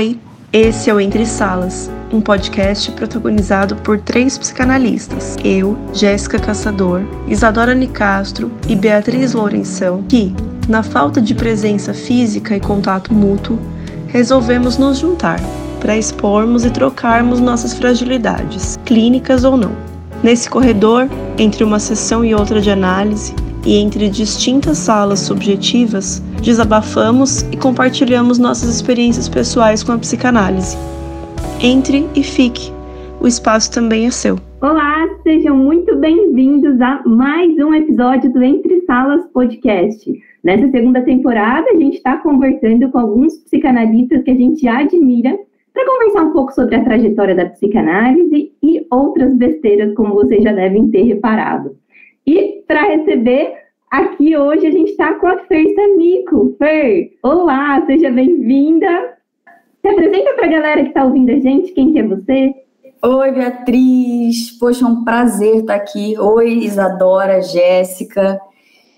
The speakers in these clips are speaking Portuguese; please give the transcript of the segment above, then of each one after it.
Oi, esse é o Entre Salas, um podcast protagonizado por três psicanalistas, eu, Jéssica Caçador, Isadora Nicastro e Beatriz Lourenção, que, na falta de presença física e contato mútuo, resolvemos nos juntar para expormos e trocarmos nossas fragilidades, clínicas ou não. Nesse corredor, entre uma sessão e outra de análise, e entre distintas salas subjetivas, desabafamos e compartilhamos nossas experiências pessoais com a psicanálise. Entre e fique, o espaço também é seu. Olá, sejam muito bem-vindos a mais um episódio do Entre Salas Podcast. Nessa segunda temporada, a gente está conversando com alguns psicanalistas que a gente admira para conversar um pouco sobre a trajetória da psicanálise e outras besteiras, como vocês já devem ter reparado. E para receber aqui hoje a gente está com a Fer Samico. Fer, olá, seja bem-vinda. Se apresenta para a galera que está ouvindo a gente, quem que é você? Oi, Beatriz. Poxa, é um prazer estar aqui. Oi, Isadora, Jéssica.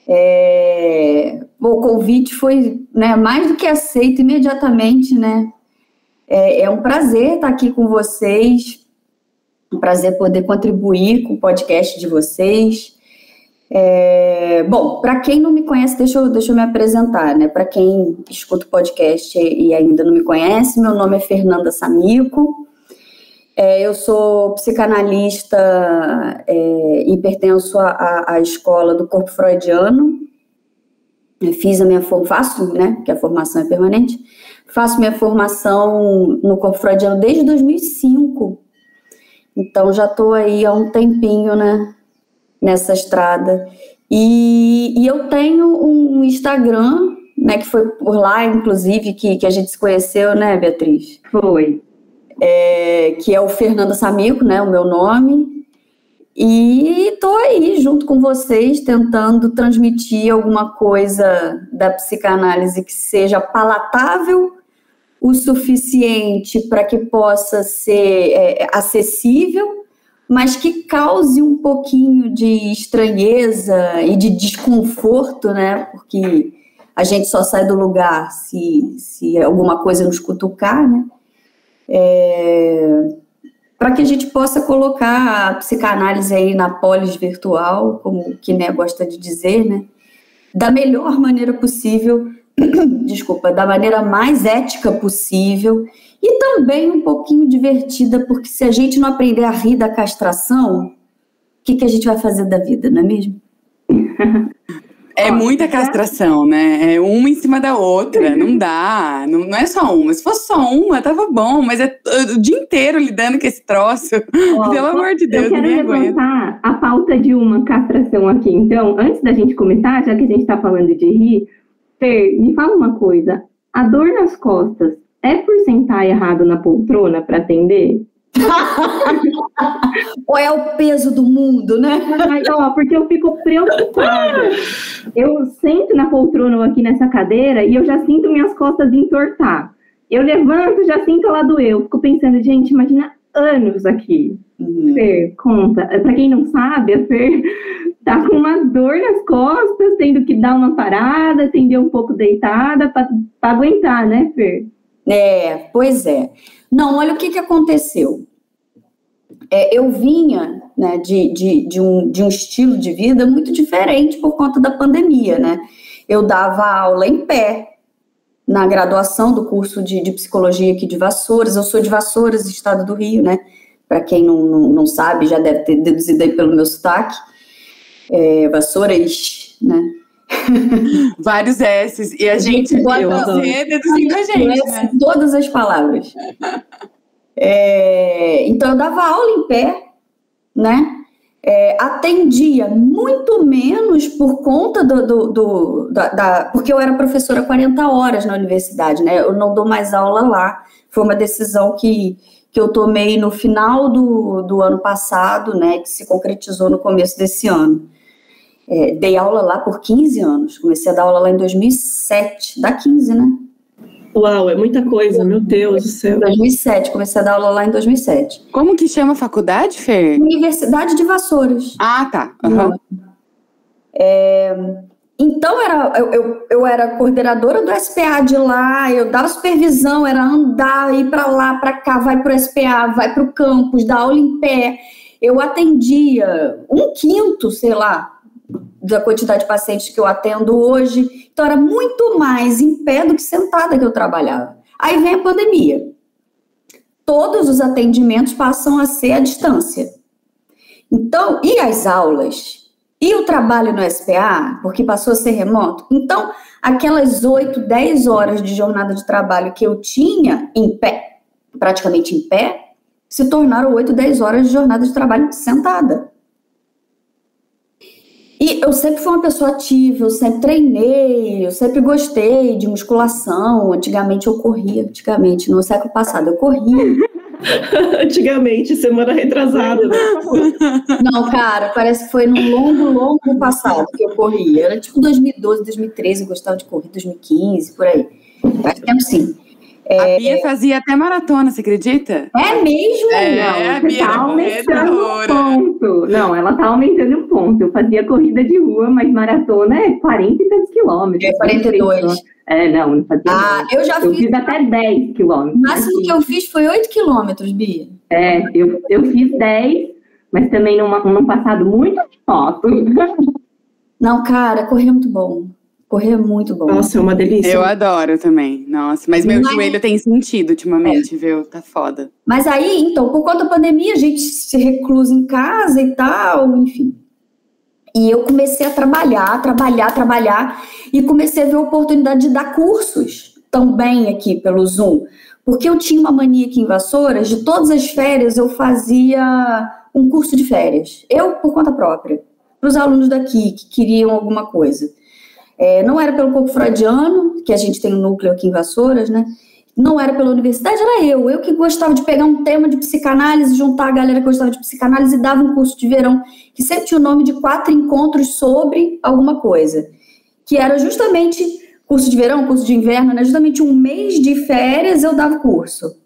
É... O convite foi né, mais do que aceito imediatamente, né? É, é um prazer estar aqui com vocês, um prazer poder contribuir com o podcast de vocês. É, bom, para quem não me conhece, deixa eu, deixa eu me apresentar, né? Para quem escuta o podcast e ainda não me conhece, meu nome é Fernanda Samico, é, eu sou psicanalista é, e pertenço à, escola do corpo freudiano. fiz a minha formação, né? Que a formação é permanente. Faço minha formação no corpo freudiano desde 2005. Então já estou aí há um tempinho, né? Nessa estrada. E, e eu tenho um Instagram, né, que foi por lá, inclusive, que, que a gente se conheceu, né, Beatriz? Foi. É, que é o Fernanda Samico, né, o meu nome. E estou aí junto com vocês tentando transmitir alguma coisa da psicanálise que seja palatável o suficiente para que possa ser é, acessível mas que cause um pouquinho de estranheza e de desconforto, né? Porque a gente só sai do lugar se, se alguma coisa nos cutucar, né? É, para que a gente possa colocar a psicanálise aí na polis virtual, como o Kiné gosta de dizer, né? Da melhor maneira possível, desculpa, da maneira mais ética possível e também um pouquinho divertida, porque se a gente não aprender a rir da castração, o que, que a gente vai fazer da vida, não é mesmo? É muita castração, né? É uma em cima da outra, não dá. Não, não é só uma. Se fosse só uma, tava bom, mas é o dia inteiro lidando com esse troço. Oh, Pelo amor de Deus, eu quero levantar a pauta de uma castração aqui. Então, antes da gente começar, já que a gente tá falando de rir, Fer, me fala uma coisa. A dor nas costas é por sentar errado na poltrona para atender? Ou é o peso do mundo, né? Mas, ó, porque eu fico preocupada. Eu sento na poltrona ou aqui nessa cadeira e eu já sinto minhas costas entortar. Eu levanto, já sinto ela doer. Eu fico pensando, gente, imagina anos aqui. Uhum. Fer, conta. Para quem não sabe, a Fer tá com uma dor nas costas, tendo que dar uma parada, atender um pouco deitada para aguentar, né, Fer? É, pois é. Não, olha o que, que aconteceu. É, eu vinha né, de, de, de, um, de um estilo de vida muito diferente por conta da pandemia, né? Eu dava aula em pé na graduação do curso de, de psicologia aqui de Vassouras. Eu sou de Vassouras, estado do Rio, né? Para quem não, não, não, sabe, já deve ter deduzido aí pelo meu sotaque. É, Vassouras, né? Vários S's. E a gente, você deduzindo a gente. Né? Todas as palavras. É, então, eu dava aula em pé, né? É, atendia muito menos por conta do, do, do da, da, porque eu era professora 40 horas na universidade, né? Eu não dou mais aula lá. Foi uma decisão que, que eu tomei no final do, do ano passado, né? Que se concretizou no começo desse ano. É, dei aula lá por 15 anos. Comecei a dar aula lá em 2007. Dá 15, né? Uau, é muita coisa, meu Deus do céu. 2007, comecei a dar aula lá em 2007. Como que chama a faculdade, Fer? Universidade de Vassouras. Ah, tá. Uhum. É, Então, era, eu, eu, eu, era coordenadora do SPA de lá, eu dava supervisão, era andar, ir para lá, para cá, vai para o SPA, vai para o campus, dar aula em pé. Eu atendia um quinto, sei lá, da quantidade de pacientes que eu atendo hoje. Então, era muito mais em pé do que sentada que eu trabalhava. Aí vem a pandemia. Todos os atendimentos passam a ser à distância. Então, e as aulas? E o trabalho no SPA, porque passou a ser remoto? Então, aquelas 8, 10 horas de jornada de trabalho que eu tinha em pé, praticamente em pé, se tornaram 8, 10 horas de jornada de trabalho sentada. E eu sempre fui uma pessoa ativa, eu sempre treinei, eu sempre gostei de musculação. Antigamente eu corria, antigamente, no século passado eu corria. Antigamente, semana retrasada. Né? Não, cara, parece que foi no longo, longo passado que eu corria. Era tipo 2012, 2013, eu gostava de correr, 2015, por aí. Faz tempo sim. É, a Bia fazia até maratona, você acredita? É mesmo? É, não, a Bia tá aumentando um ponto. Não, ela tá aumentando um ponto. Eu fazia corrida de rua, mas maratona é 40 e tantos quilômetros. É 42. É, não, não fazia. Ah, eu já eu fiz. fiz até 10 quilômetros. O máximo que eu fiz foi 8 quilômetros, Bia. É, eu, eu fiz 10, mas também numa, num passado muito remoto. Não, cara, correr é muito bom. Correr é muito bom. Nossa, é uma delícia. Eu adoro também. Nossa, mas meu mas... joelho tem sentido ultimamente, é. viu? Tá foda. Mas aí, então, por conta da pandemia, a gente se reclusa em casa e tal, enfim. E eu comecei a trabalhar, trabalhar, trabalhar, e comecei a ver a oportunidade de dar cursos também aqui pelo Zoom. Porque eu tinha uma mania aqui em Vassouras, de todas as férias eu fazia um curso de férias. Eu, por conta própria. Para os alunos daqui que queriam alguma coisa. É, não era pelo corpo freudiano, que a gente tem um núcleo aqui em Vassouras, né? não era pela universidade, era eu. Eu que gostava de pegar um tema de psicanálise, juntar a galera que gostava de psicanálise e dava um curso de verão que sempre tinha o nome de quatro encontros sobre alguma coisa. Que era justamente curso de verão, curso de inverno, né? Justamente um mês de férias eu dava curso.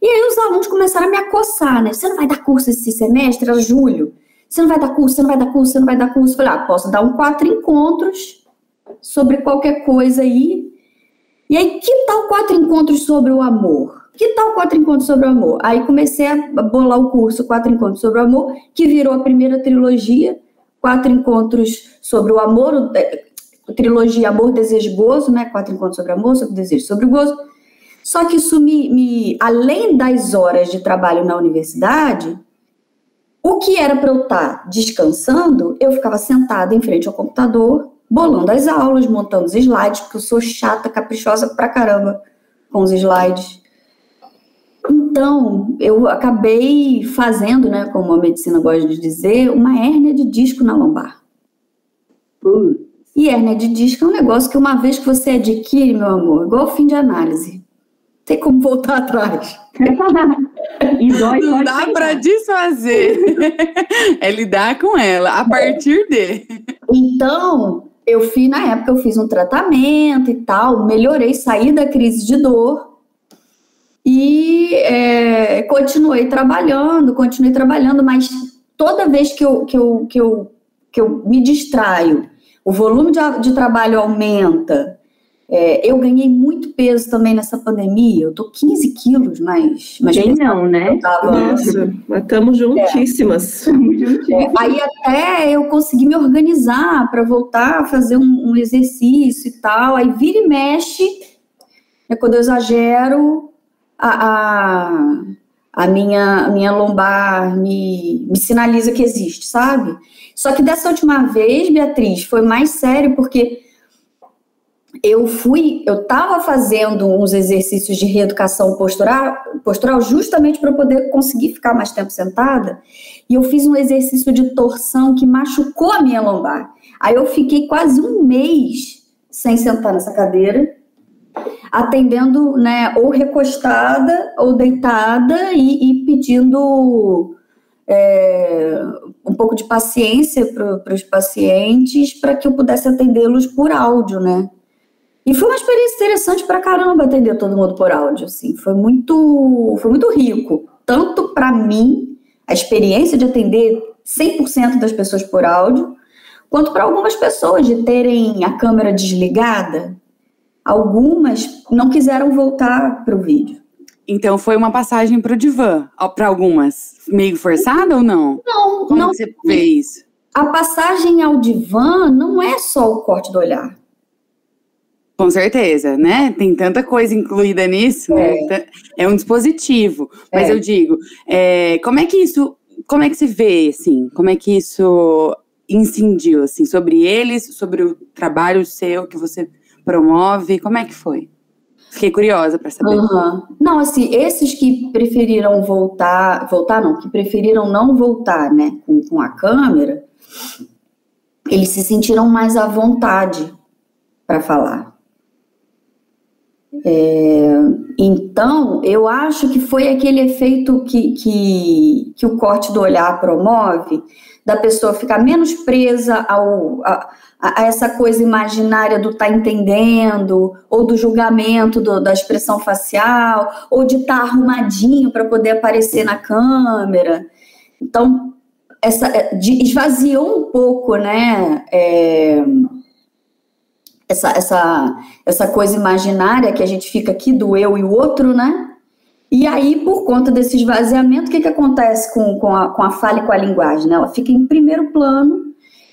E aí os alunos começaram a me acossar, né? Você não vai dar curso esse semestre? Era julho. Você não vai dar curso, você não vai dar curso, você não vai dar curso. Eu falei, ah, posso dar um quatro encontros sobre qualquer coisa aí e aí, que tal quatro encontros sobre o amor? Que tal quatro encontros sobre o amor? Aí comecei a bolar o curso Quatro Encontros sobre o Amor, que virou a primeira trilogia, Quatro Encontros sobre o Amor, é, trilogia Amor, Desejo Gozo, né? Quatro Encontros sobre o Amor, sobre o Desejo, sobre o Gozo. Só que isso me, me além das horas de trabalho na universidade, o que era para eu estar tá descansando, eu ficava sentada em frente ao computador, bolando as aulas, montando os slides, porque eu sou chata, caprichosa pra caramba com os slides. Então, eu acabei fazendo, né, como a medicina gosta de dizer, uma hérnia de disco na lombar. Uh. E hérnia de disco é um negócio que uma vez que você adquire, meu amor, igual fim de análise, tem como voltar atrás. e dói, Não dá para desfazer. é lidar com ela a partir de. Então, eu fiz, na época, eu fiz um tratamento e tal, melhorei, saí da crise de dor e é, continuei trabalhando, continuei trabalhando, mas toda vez que eu, que eu, que eu, que eu me distraio, o volume de, de trabalho aumenta, é, eu ganhei muito peso também nessa pandemia. Eu tô 15 quilos mais. mais Quem não, né? Tava... Nossa, mas estamos juntíssimas. É. É, aí até eu consegui me organizar para voltar a fazer um, um, exercício e tal. Aí vira e mexe, né, quando eu exagero, a, a, a, minha, a minha lombar me, me sinaliza que existe, sabe? Só que dessa última vez, Beatriz, foi mais sério porque eu fui, eu estava fazendo uns exercícios de reeducação postural, postural justamente para poder conseguir ficar mais tempo sentada, e eu fiz um exercício de torção que machucou a minha lombar. Aí eu fiquei quase um mês sem sentar nessa cadeira, atendendo, né, ou recostada ou deitada e, e pedindo é, um pouco de paciência para os pacientes para que eu pudesse atendê-los por áudio, né? E foi uma experiência interessante pra caramba atender todo mundo por áudio, assim. Foi muito, foi muito rico. Tanto para mim, a experiência de atender 100% das pessoas por áudio, quanto para algumas pessoas de terem a câmera desligada. Algumas não quiseram voltar para o vídeo. Então foi uma passagem para o divã, para algumas, meio forçada ou não? Não, Como não. você isso? A passagem ao divã não é só o corte do olhar. Com certeza, né? Tem tanta coisa incluída nisso, né? É um dispositivo. Mas É. eu digo, é, como é que isso, como é que se vê, assim? Como é que isso incidiu, assim, sobre eles, sobre o trabalho seu que você promove? Como é que foi? Fiquei curiosa para saber. Aham. Não, assim, esses que preferiram voltar, voltar não, que preferiram não voltar, né, com, com a câmera, eles se sentiram mais à vontade para falar. É, então, eu acho que foi aquele efeito que, que, que o corte do olhar promove, da pessoa ficar menos presa ao, a, a essa coisa imaginária do tá entendendo, ou do julgamento do, da expressão facial, ou de estar tá arrumadinho para poder aparecer na câmera. Então, essa, de, esvaziou um pouco, né? É, essa, essa, essa coisa imaginária que a gente fica aqui do eu e o outro, né? E aí, por conta desse esvaziamento, o que, que acontece com, com, a, com a fala e com a linguagem? Né? Ela fica em primeiro plano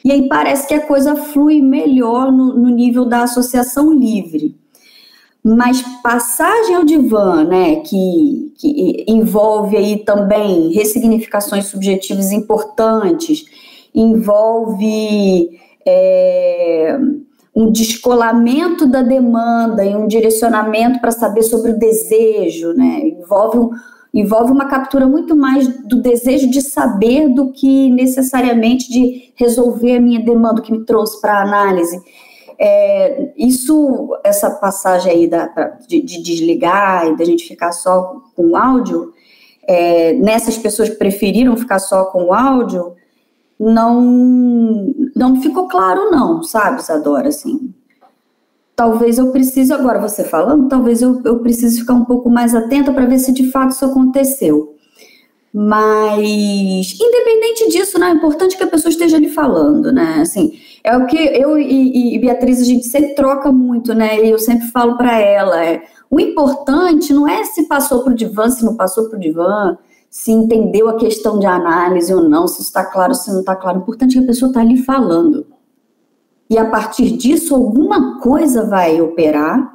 e aí parece que a coisa flui melhor no, no nível da associação livre. Mas passagem ao divã, né, que, que envolve aí também ressignificações subjetivas importantes, envolve é, um descolamento da demanda e um direcionamento para saber sobre o desejo, né, envolve um, envolve uma captura muito mais do desejo de saber do que necessariamente de resolver a minha demanda, que me trouxe para a análise. É, isso, essa passagem aí da, de, de, desligar e da gente ficar só com o áudio, é, nessas pessoas que preferiram ficar só com o áudio, não, não ficou claro não, sabe, Isadora, assim. Talvez eu precise, agora você falando, talvez eu, eu precise ficar um pouco mais atenta para ver se de fato isso aconteceu. Mas, independente disso, né, é importante que a pessoa esteja ali falando, né? Assim, é o que eu e, e Beatriz a gente sempre troca muito, né? E eu sempre falo para ela: é, o importante não é se passou para o divã, se não passou para o divã, se entendeu a questão de análise ou não, se está claro, se não está claro. O importante é que a pessoa está ali falando. E a partir disso, alguma coisa vai operar,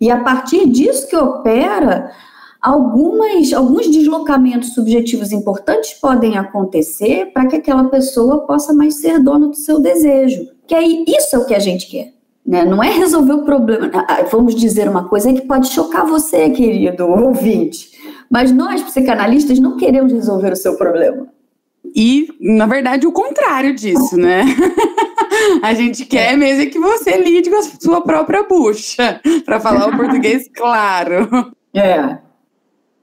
e a partir disso que opera, algumas, alguns deslocamentos subjetivos importantes podem acontecer para que aquela pessoa possa mais ser dona do seu desejo. Que aí isso é o que a gente quer. Né? Não é resolver o problema. Vamos dizer uma coisa que pode chocar você, querido ouvinte. Mas nós, psicanalistas, não queremos resolver o seu problema. E, na verdade, o contrário disso, né? A gente quer mesmo que você lide com a sua própria bucha, para falar o português claro. É.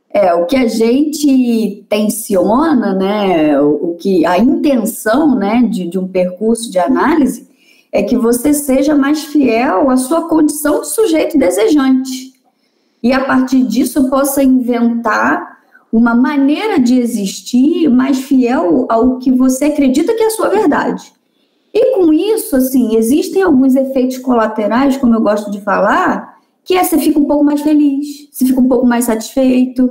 É, o que a gente tensiona, né, o, o que a intenção, né, de, de um percurso de análise é que você seja mais fiel à sua condição de sujeito desejante. E a partir disso possa inventar uma maneira de existir mais fiel ao que você acredita que é a sua verdade. E com isso, assim, existem alguns efeitos colaterais, como eu gosto de falar, que é você fica um pouco mais feliz, você fica um pouco mais satisfeito,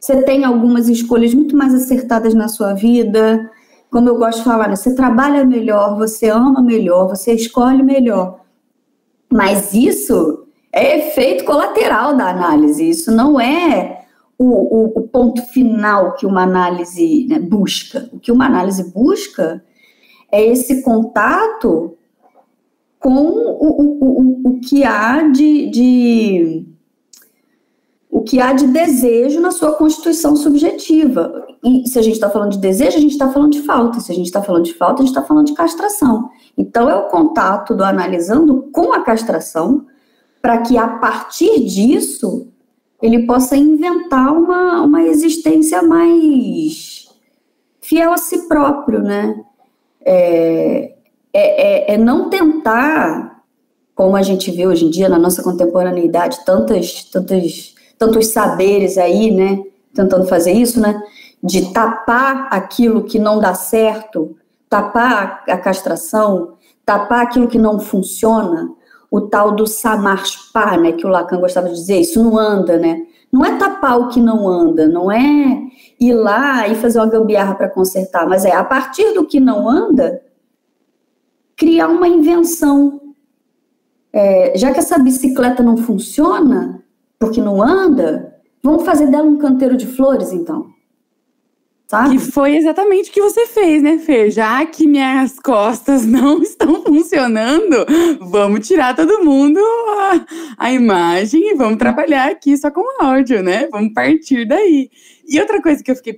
você tem algumas escolhas muito mais acertadas na sua vida. Como eu gosto de falar, né? você trabalha melhor, você ama melhor, você escolhe melhor. Mas isso é efeito colateral da análise, isso não é o, o, o ponto final que uma análise né, busca. O que uma análise busca é esse contato com o, o, o, o que há de, de, o que há de desejo na sua constituição subjetiva. E se a gente está falando de desejo, a gente está falando de falta. Se a gente está falando de falta, a gente está falando de castração. Então é o contato do analisando com a castração para que a partir disso ele possa inventar uma, uma existência mais fiel a si próprio, né? É, é, é, é, não tentar, como a gente vê hoje em dia na nossa contemporaneidade, tantas, tantas, tantos saberes aí, né, tentando fazer isso, né, de tapar aquilo que não dá certo, tapar a castração, tapar aquilo que não funciona, o tal do samarspá, né, que o Lacan gostava de dizer, isso não anda, né? Não é tapar o que não anda, não é ir lá e fazer uma gambiarra para consertar, mas é a partir do que não anda, criar uma invenção. É, já que essa bicicleta não funciona, porque não anda, vamos fazer dela um canteiro de flores, então. Sabe? Que foi exatamente o que você fez, né, Fer? Já que minhas costas não estão funcionando, vamos tirar todo mundo a, a imagem e vamos trabalhar aqui só com áudio, né? Vamos partir daí. E outra coisa que eu fiquei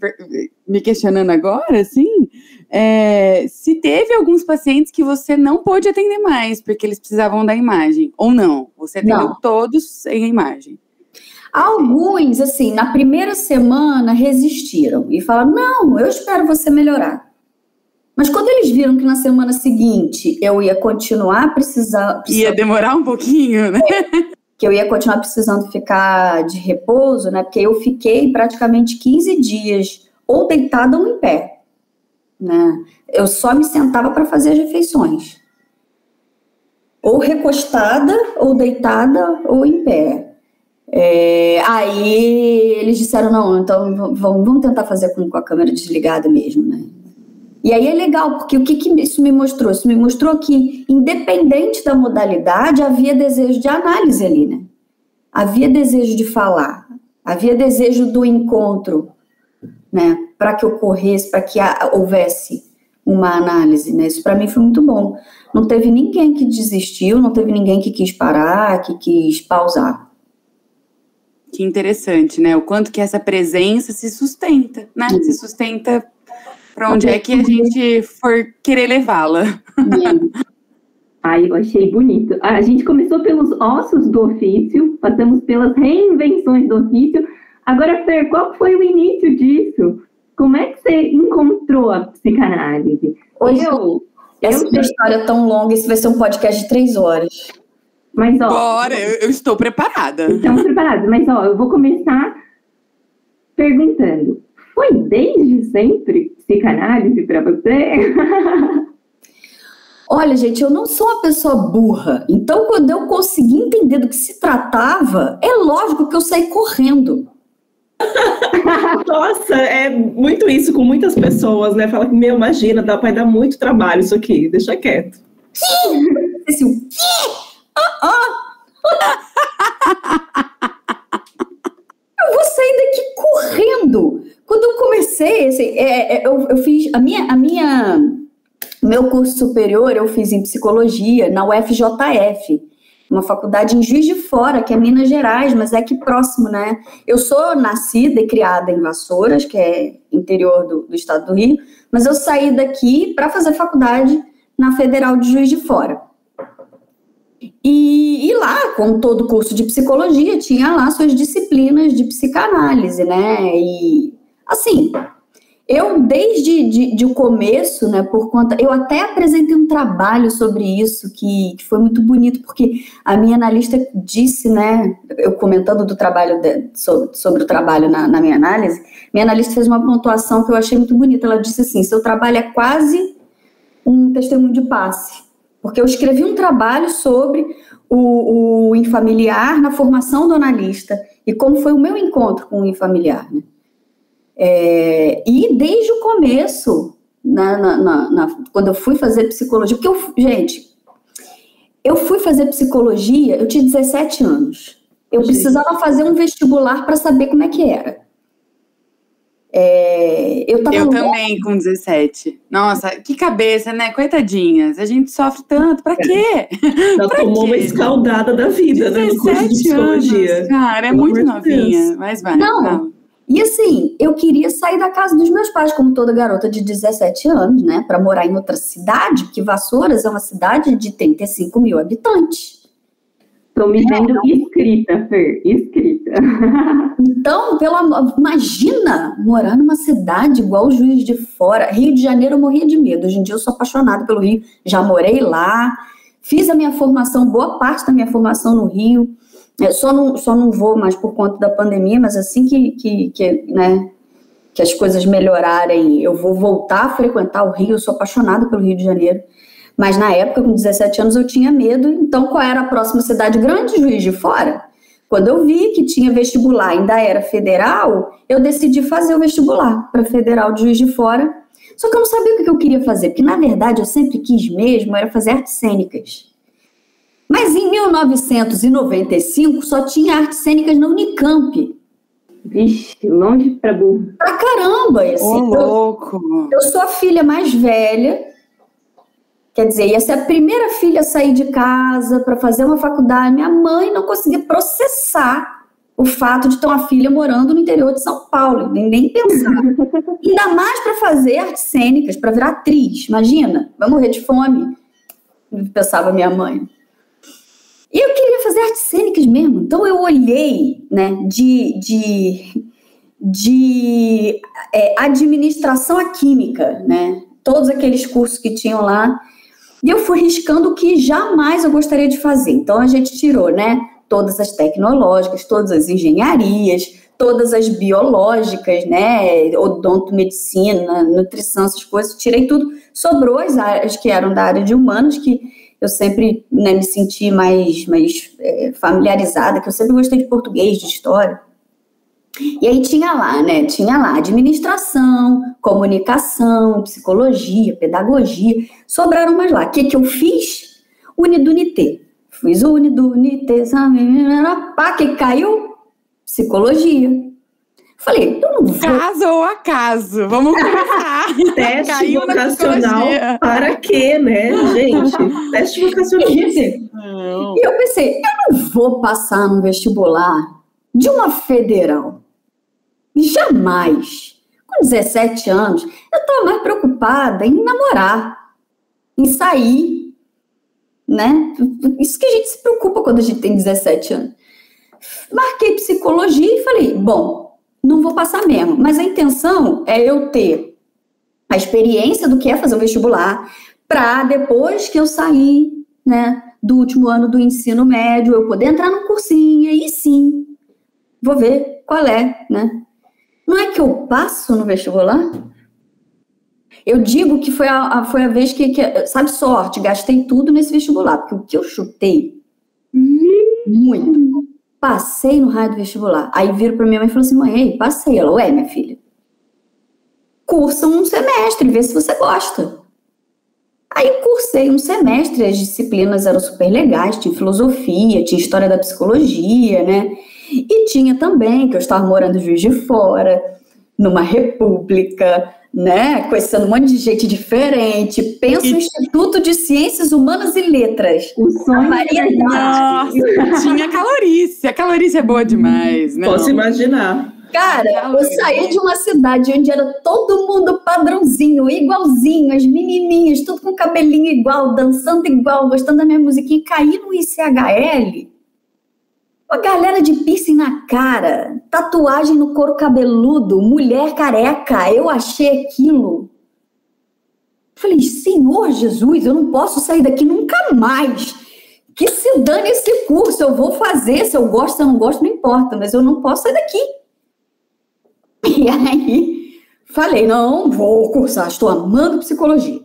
me questionando agora, assim, é se teve alguns pacientes que você não pôde atender mais, porque eles precisavam da imagem, ou não? Você atendeu não. todos sem a imagem. Alguns, assim, na primeira semana resistiram e falaram: não, eu espero você melhorar. Mas quando eles viram que na semana seguinte eu ia continuar precisando. Ia demorar um pouquinho, né? Que eu ia continuar precisando ficar de repouso, né? Porque eu fiquei praticamente 15 dias ou deitada ou em pé. Né? Eu só me sentava para fazer as refeições. Ou recostada, ou deitada, ou em pé. É, aí eles disseram, não, então vamos, vamos tentar fazer com, com, a câmera desligada mesmo, né? E aí é legal, porque o que, que isso me mostrou? Isso me mostrou que, independente da modalidade, havia desejo de análise ali, né? Havia desejo de falar, havia desejo do encontro, né? Para que ocorresse, para que houvesse uma análise, né? Isso para mim foi muito bom. Não teve ninguém que desistiu, não teve ninguém que quis parar, que quis pausar. Que interessante, né? O quanto que essa presença se sustenta, né? Sim. Se sustenta para onde é que a gente for querer levá-la. Ai, eu achei bonito. A gente começou pelos ossos do ofício, passamos pelas reinvenções do ofício. Agora, Fer, qual foi o início disso? Como é que você encontrou a psicanálise? Hoje eu, essa eu... história é tão longa, isso vai ser um podcast de três horas. Mas, ó. Bora, eu, eu estou preparada. Estamos preparados, mas, ó, eu vou começar perguntando: foi desde sempre psicanálise para você? Olha, gente, eu não sou uma pessoa burra. Então, quando eu consegui entender do que se tratava, é lógico que eu saí correndo. Nossa, é muito isso com muitas pessoas, né? Fala que, meu, imagina, dá para dar muito trabalho isso aqui, deixa quieto. Que? Assim, o quê? Eu vou sair daqui correndo. Quando eu comecei, assim, é, é, eu, eu fiz a minha, a minha, meu curso superior eu fiz em psicologia na UFJF, uma faculdade em Juiz de Fora, que é Minas Gerais, mas é aqui próximo, né? Eu sou nascida e criada em Vassouras, que é interior do, do estado do Rio, mas eu saí daqui para fazer faculdade na Federal de Juiz de Fora. E, e, lá, como todo curso de psicologia, tinha lá suas disciplinas de psicanálise, né? E assim, eu desde de, de começo, né, por conta, eu até apresentei um trabalho sobre isso que, que foi muito bonito, porque a minha analista disse, né, eu comentando do trabalho de, sobre, sobre, o trabalho na, na minha análise, minha analista fez uma pontuação que eu achei muito bonita. Ela disse assim: seu trabalho é quase um testemunho de passe porque eu escrevi um trabalho sobre o, o infamiliar na formação do analista e como foi o meu encontro com o infamiliar. Né? É, e desde o começo, na, na, na, quando eu fui fazer psicologia, porque eu, gente, eu fui fazer psicologia, eu tinha 17 anos. Eu precisava fazer um vestibular para saber como é que era. É, eu, eu também, com 17. Nossa, que cabeça, né? Coitadinhas. A gente sofre tanto. Pra quê? Já pra tomou quê? uma escaldada da vida, né? No curso de psicologia. Anos, cara, é Pelo muito novinha. Deus. Mas vai. Não. não. E assim, eu queria sair da casa dos meus pais, como toda garota de 17 anos, né? Para morar em outra cidade, porque Vassouras é uma cidade de 35 mil habitantes. Estou me vendo é, escrita, Fer, escrita. Então, pela, imagina morar numa cidade igual o Juiz de Fora. Rio de Janeiro eu morria de medo. Hoje em dia eu sou apaixonada pelo Rio. Já morei lá, fiz a minha formação, boa parte da minha formação no Rio. Eu só não, só não vou mais por conta da pandemia, mas assim que, que, que, né, que que as coisas melhorarem, eu vou voltar a frequentar o Rio, eu sou apaixonada pelo Rio de Janeiro. Mas na época, com 17 anos, eu tinha medo. Então, qual era a próxima cidade grande? Juiz de Fora. Quando eu vi que tinha vestibular, ainda era federal, eu decidi fazer o vestibular para Federal de Juiz de Fora. Só que eu não sabia o que eu queria fazer, porque na verdade eu sempre quis mesmo era fazer artes cênicas. Mas em 1995 só tinha artes cênicas na Unicamp. Vixe, longe pra burro. Pra caramba, assim. Ô, louco! Eu, eu sou a filha mais velha, Quer dizer, ia ser a primeira filha a sair de casa para fazer uma faculdade. Minha mãe não conseguia processar o fato de ter uma filha morando no interior de São Paulo, nem, nem pensar. Ainda mais para fazer artes cênicas, para virar atriz. Imagina, vai morrer de fome, pensava minha mãe. E eu queria fazer artes cênicas mesmo. Então eu olhei, né, de, de, de é, administração à química, né, todos aqueles cursos que tinham lá e eu fui riscando o que jamais eu gostaria de fazer. Então a gente tirou, né? Todas as tecnológicas, todas as engenharias, todas as biológicas, né? Odonto, medicina, nutrição, essas coisas. Tirei tudo. Sobrou as áreas que eram da área de humanos, que eu sempre né, me senti mais, mais é, familiarizada, que eu sempre gostei de português, de história. E aí tinha lá, né? Tinha lá administração, comunicação, psicologia, pedagogia. Sobraram mais lá. O que, que eu fiz? Unidunité. Fiz Unidunité, pá, que caiu? Psicologia. Falei, eu não vou. Caso ou acaso? Vamos começar. Teste Caiu vocacional para quê, né, gente? Teste vocacional. E eu pensei, eu não vou passar no vestibular de uma federal. Jamais. Com 17 anos, eu estava mais preocupada em namorar, em sair, né? Isso que a gente se preocupa quando a gente tem 17 anos. Marquei psicologia e falei, bom, não vou passar mesmo, mas a intenção é eu ter a experiência do que é fazer o vestibular, para depois que eu sair, né, do último ano do ensino médio, eu poder entrar no cursinho, e sim, vou ver qual é, né? Não é que eu passo no vestibular? Eu digo que foi a, a foi a vez que, que, sabe, sorte, gastei tudo nesse vestibular, porque o que eu chutei, muito, passei no raio do vestibular. Aí viro para minha mãe e falou assim: mãe, passei. Ela, ué, minha filha, cursa um semestre, vê se você gosta. Aí cursei um semestre, as disciplinas eram super legais, tinha filosofia, tinha história da psicologia, né? E tinha também, que eu estava morando em Juiz de Fora, numa república, né? Conhecendo um monte de gente diferente. Penso e... no Instituto de Ciências Humanas e Letras. O sonho Maria Nossa, tinha calorice. A calorice é boa demais, né? Posso imaginar. Cara, eu saí de uma cidade onde era todo mundo padrãozinho, igualzinho, as menininhas, tudo com cabelinho igual, dançando igual, gostando da minha musiquinha, e caí no ICHL uma galera de piercing na cara, tatuagem no couro cabeludo, mulher careca. Eu achei aquilo. Falei, Senhor Jesus, eu não posso sair daqui nunca mais. Que se dane esse curso, eu vou fazer. Se eu gosto, se eu não gosto, não importa, mas eu não posso sair daqui. E aí, falei, não, vou cursar, estou amando psicologia.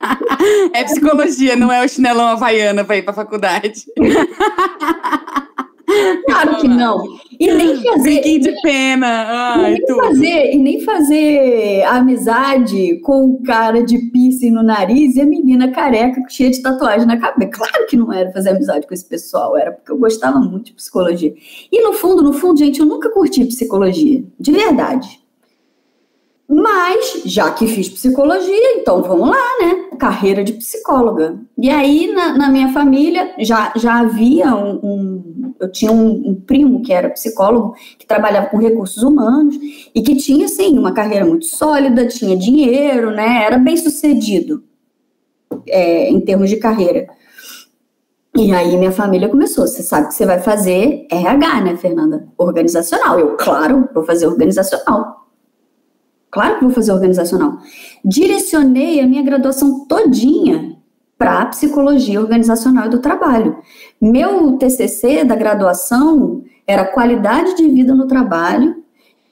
é psicologia, não é o chinelão havaiana para ir para faculdade. Que não. E nem fazer. Fiquem de pena. Ai, e, nem fazer, e nem fazer amizade com o cara de piercing no nariz e a menina careca cheia de tatuagem na cabeça. Claro que não era fazer amizade com esse pessoal, era porque eu gostava muito de psicologia. E no fundo, no fundo, gente, eu nunca curti psicologia. De verdade. Mas, já que fiz psicologia, então vamos lá, né? Carreira de psicóloga. E aí, na, na minha família, já, já havia um, um Eu tinha um, um, primo que era psicólogo, que trabalhava com recursos humanos e que tinha, sim, uma carreira muito sólida, tinha dinheiro, né? Era bem sucedido é, em termos de carreira. E aí minha família começou. Você sabe que você vai fazer RH, né, Fernanda? Organizacional. Eu, claro, vou fazer organizacional. Claro que vou fazer organizacional. Direcionei a minha graduação todinha para psicologia organizacional e do trabalho. Meu TCC da graduação era qualidade de vida no trabalho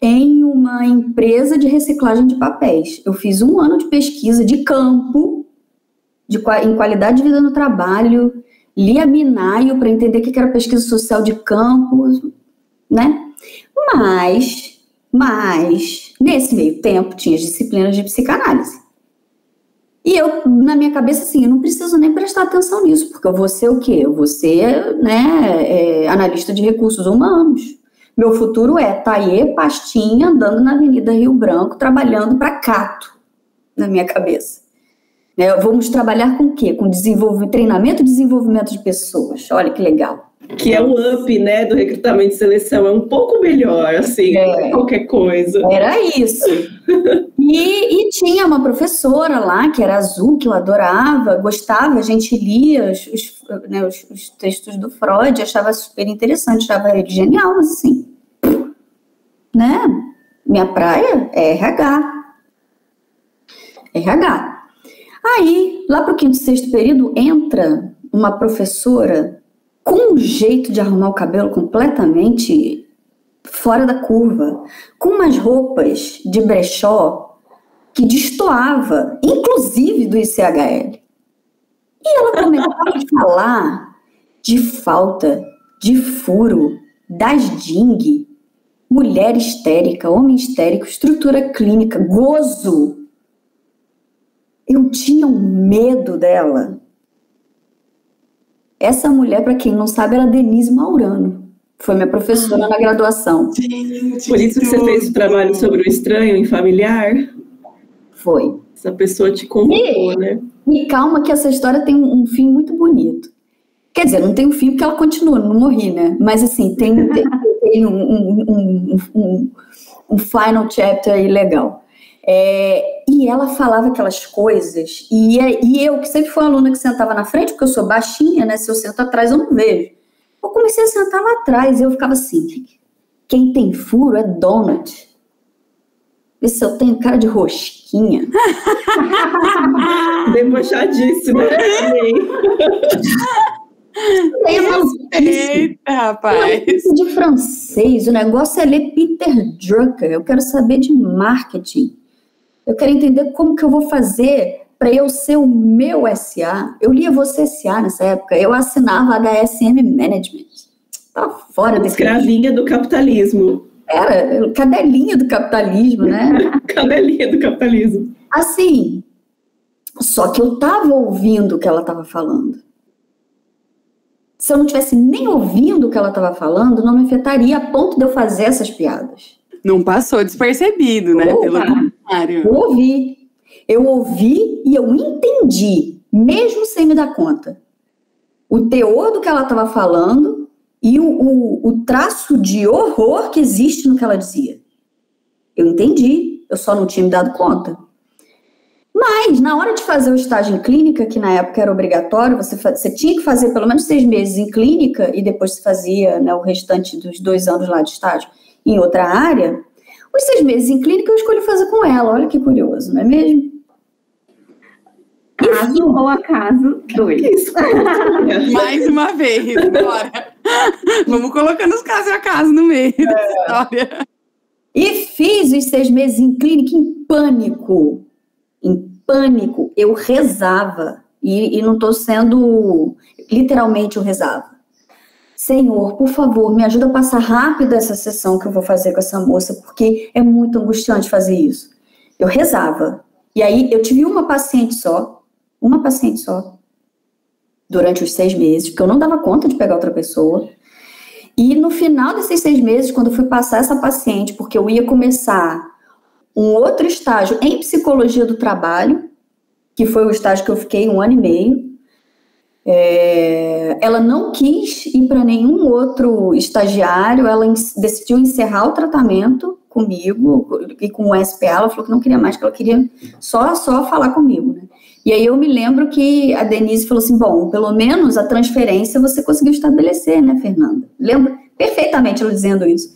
em uma empresa de reciclagem de papéis. Eu fiz um ano de pesquisa de campo, de, em qualidade de vida no trabalho, li a Minaio para entender o que era pesquisa social de campo, né? Mas, mas, nesse meio tempo, tinha as disciplinas de psicanálise. E eu, na minha cabeça, assim, eu não preciso nem prestar atenção nisso, porque eu vou ser o quê? Eu vou ser, né, é, analista de recursos humanos. Meu futuro é Taie Pastinha andando na Avenida Rio Branco, trabalhando para Cato, na minha cabeça. É, vamos trabalhar com o quê? Com desenvolvimento, treinamento e desenvolvimento de pessoas. Olha que legal. Que é o up, né, do recrutamento e seleção. É um pouco melhor, assim, é. qualquer coisa. Era isso. e, e, tinha uma professora lá, que era azul, que eu adorava, gostava, a gente lia os, os, né, os, os textos do Freud, achava super interessante, achava ele genial, assim, né? Minha praia é RH. RH. Aí, lá para o quinto, sexto período, entra uma professora com um jeito de arrumar o cabelo completamente fora da curva, com umas roupas de brechó que destoava, inclusive do ICHL. E ela começava a falar de falta, de furo, das DING, mulher histérica, homem histérico, estrutura clínica, gozo, eu tinha um medo dela. Essa mulher, para quem não sabe, era Denise Maurano. Foi minha professora na graduação. Gente, Por isso que você fez o trabalho sobre o estranho em familiar? Foi. Essa pessoa te convocou, né? E calma que essa história tem um, um, fim muito bonito. Quer dizer, não tem um fim porque ela continua, não morri, né? Mas assim, tem, tem, tem um, um, um, um final chapter aí legal. É, e ela falava aquelas coisas, e, e eu, que sempre fui aluna que sentava na frente, porque eu sou baixinha, né? Se eu sento atrás, eu não vejo. Eu comecei a sentar lá atrás, e eu ficava assim: quem tem furo é donut. Vê se eu tenho cara de rosquinha. Debochadíssima. Eita, rapaz. De francês, o negócio é ler Peter Drucker. Eu quero saber de marketing. Eu quero entender como que eu vou fazer para eu ser o meu SA. Eu lia Você SA nessa época. Eu assinava HSM Management. Tá fora desse. Escravinha do capitalismo. Era, cadelinha do capitalismo, né? cadelinha do capitalismo. Assim, só que eu tava ouvindo o que ela tava falando. Se eu não tivesse nem ouvindo o que ela estava falando, não me afetaria a ponto de eu fazer essas piadas. Não passou despercebido, né? Opa. Pelo contrário. Eu ouvi. Eu ouvi e eu entendi, mesmo sem me dar conta. O teor do que ela estava falando e o, o, o traço de horror que existe no que ela dizia. Eu entendi, eu só não tinha me dado conta. Mas, na hora de fazer o estágio em clínica, que na época era obrigatório, você, você tinha que fazer pelo menos seis meses em clínica e depois você fazia né, o restante dos dois anos lá de estágio em outra área, os seis meses em clínica eu escolhi fazer com ela. Olha que curioso, não é mesmo? Caso ou acaso, dois. Mais uma vez, bora. Vamos colocando os casos e acaso no meio é. da história. E fiz os seis meses em clínica em pânico. Em pânico. Eu rezava. E, e não estou sendo. Literalmente eu rezava. Senhor, por favor, me ajuda a passar rápido essa sessão que eu vou fazer com essa moça, porque é muito angustiante fazer isso. Eu rezava. E aí eu tive uma paciente só, uma paciente só, durante os seis meses, porque eu não dava conta de pegar outra pessoa. E no final desses seis meses, quando eu fui passar essa paciente, porque eu ia começar um outro estágio em psicologia do trabalho, que foi o estágio que eu fiquei um ano e meio, é, ela não quis ir para nenhum outro estagiário, ela decidiu encerrar o tratamento comigo e com o SPA, ela falou que não queria mais, que ela queria só, só falar comigo, né? E aí eu me lembro que a Denise falou assim, bom, pelo menos a transferência você conseguiu estabelecer, né, Fernanda? Lembro perfeitamente ela dizendo isso.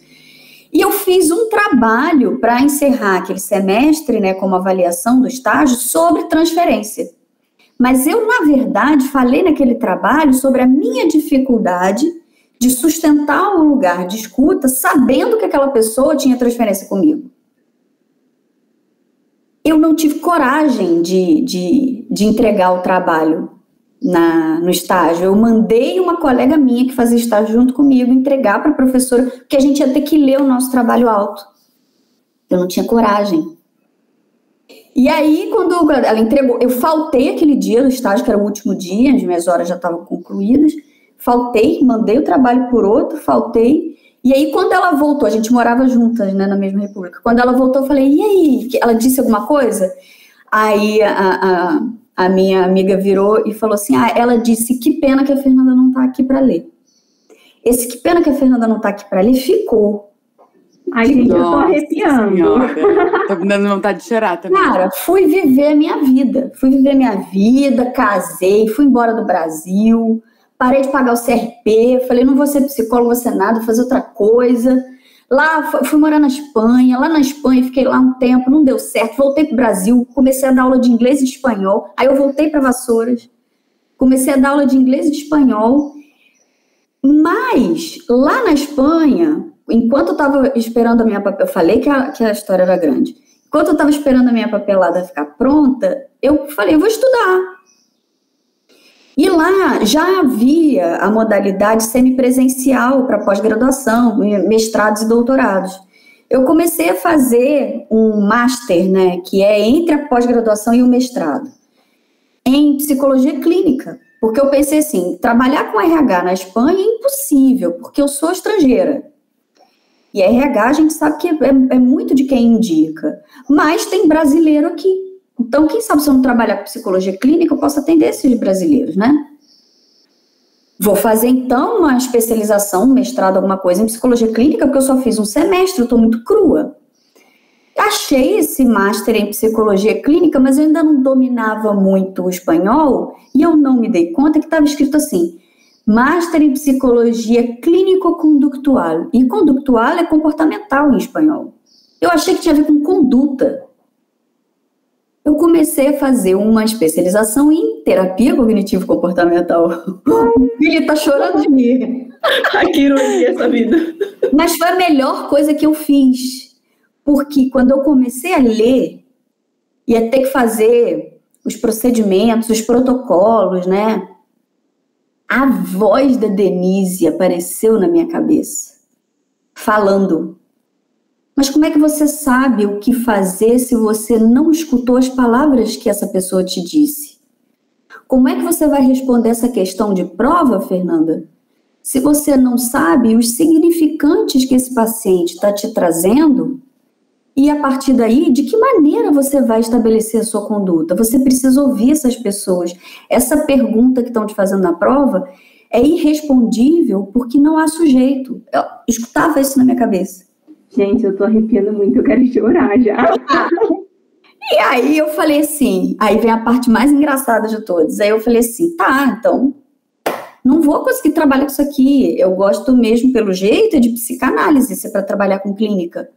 E eu fiz um trabalho para encerrar aquele semestre, né, como avaliação do estágio, sobre transferência. Mas eu, na verdade, falei naquele trabalho sobre a minha dificuldade de sustentar o lugar de escuta, sabendo que aquela pessoa tinha transferência comigo. Eu não tive coragem de, de, de entregar o trabalho na, no estágio. Eu mandei uma colega minha que fazia estágio junto comigo entregar para a professora, porque a gente ia ter que ler o nosso trabalho alto. Eu não tinha coragem. E aí, quando ela entregou, eu faltei aquele dia do estágio, que era o último dia, as minhas horas já estavam concluídas. Faltei, mandei o trabalho por outro, faltei. E aí, quando ela voltou, a gente morava juntas, né, na mesma república. Quando ela voltou, eu falei, e aí? Ela disse alguma coisa? Aí a, a, a minha amiga virou e falou assim: ah, ela disse, que pena que a Fernanda não está aqui para ler. Esse que pena que a Fernanda não está aqui para ler ficou. Ai, gente, Nossa eu tô arrepiando. Senhora. tô me dando vontade de chorar também. Cara, fui viver a minha vida. Fui viver a minha vida, casei, fui embora do Brasil, parei de pagar o CRP, falei, não vou ser psicólogo, vou ser nada, vou fazer outra coisa. Lá, fui morar na Espanha, lá na Espanha fiquei lá um tempo, não deu certo, voltei para o Brasil, comecei a dar aula de inglês e de espanhol, aí eu voltei para Vassouras, comecei a dar aula de inglês e de espanhol, mas lá na Espanha, enquanto eu estava esperando a minha papel, eu falei que a, que a história era grande, enquanto eu estava esperando a minha papelada ficar pronta, eu falei, eu vou estudar. E lá já havia a modalidade semipresencial para pós-graduação, mestrados e doutorados. Eu comecei a fazer um master, né, que é entre a pós-graduação e o mestrado, em psicologia clínica, porque eu pensei assim, trabalhar com RH na Espanha é impossível, porque eu sou estrangeira. E RH a gente sabe que é, é muito de quem indica, mas tem brasileiro aqui. Então, quem sabe se eu não trabalhar com psicologia clínica, eu posso atender esses brasileiros, né? Vou fazer então uma especialização, um mestrado, alguma coisa em psicologia clínica, porque eu só fiz um semestre, eu estou muito crua. Achei esse master em psicologia clínica, mas eu ainda não dominava muito o espanhol e eu não me dei conta que estava escrito assim: Master em psicologia clínico-conductual. E conductual é comportamental em espanhol. Eu achei que tinha a ver com conduta eu comecei a fazer uma especialização em terapia cognitivo-comportamental. Ele tá chorando de rir. Ai, que ironia essa vida. Mas foi a melhor coisa que eu fiz. Porque quando eu comecei a ler, ia ter que fazer os procedimentos, os protocolos, né? A voz da Denise apareceu na minha cabeça, falando: mas como é que você sabe o que fazer se você não escutou as palavras que essa pessoa te disse? Como é que você vai responder essa questão de prova, Fernanda? Se você não sabe os significantes que esse paciente está te trazendo, e a partir daí, de que maneira você vai estabelecer a sua conduta? Você precisa ouvir essas pessoas. Essa pergunta que estão te fazendo na prova é irrespondível porque não há sujeito. Eu escutava isso na minha cabeça. Gente, eu tô arrepiando muito, eu quero chorar já. e aí eu falei assim, aí vem a parte mais engraçada de todas. Aí eu falei assim, tá, então não vou conseguir trabalhar com isso aqui. Eu gosto mesmo, pelo jeito, de psicanálise, se é para trabalhar com clínica.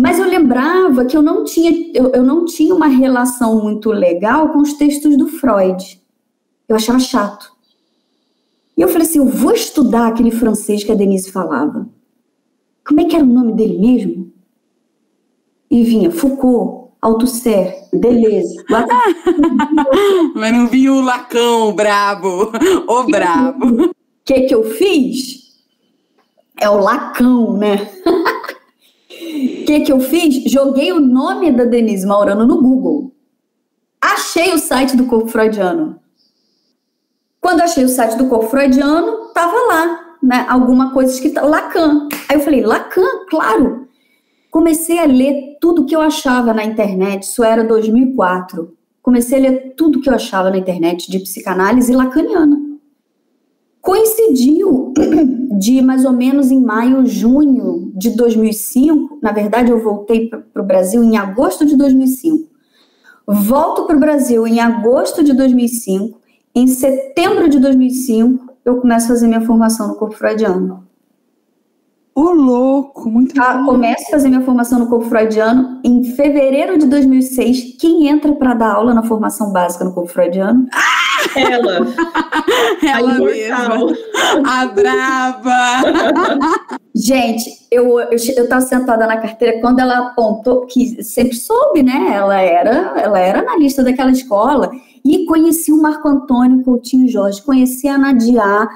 Mas eu lembrava que eu não tinha, eu, eu não tinha uma relação muito legal com os textos do Freud. Eu achava chato. E eu falei assim, eu vou estudar aquele francês que a Denise falava. Como é que era o nome dele mesmo? E vinha Foucault, Althusser, Deleuze. Mas não vinha o Lacão, brabo, o brabo. O que que eu fiz? É o Lacão, né? O que que eu fiz? Joguei o nome da Denise Maurano no Google. Achei o site do corpo freudiano. Quando achei o site do corpo freudiano, tava lá né, alguma coisa escrita Lacan. Aí eu falei, Lacan, claro. Comecei a ler tudo que eu achava na internet, isso era 2004. Comecei a ler tudo que eu achava na internet de psicanálise lacaniana. Coincidiu de mais ou menos em maio, junho de 2005. Na verdade, eu voltei para o Brasil em agosto de 2005. Volto para o Brasil em agosto de 2005. Em setembro de 2005, eu começo a fazer minha formação no corpo freudiano. Ô, oh, louco, muito ah, Começo a fazer minha formação no corpo freudiano em fevereiro de 2006. Quem entra para dar aula na formação básica no corpo freudiano? Ah, Ela. Ela a mesma. A brava. Gente, eu, eu, eu tava sentada na carteira quando ela apontou, que sempre soube, né? Ela era, ela era analista daquela escola e conheci o Marco Antônio Coutinho Jorge, conheci a Nadia.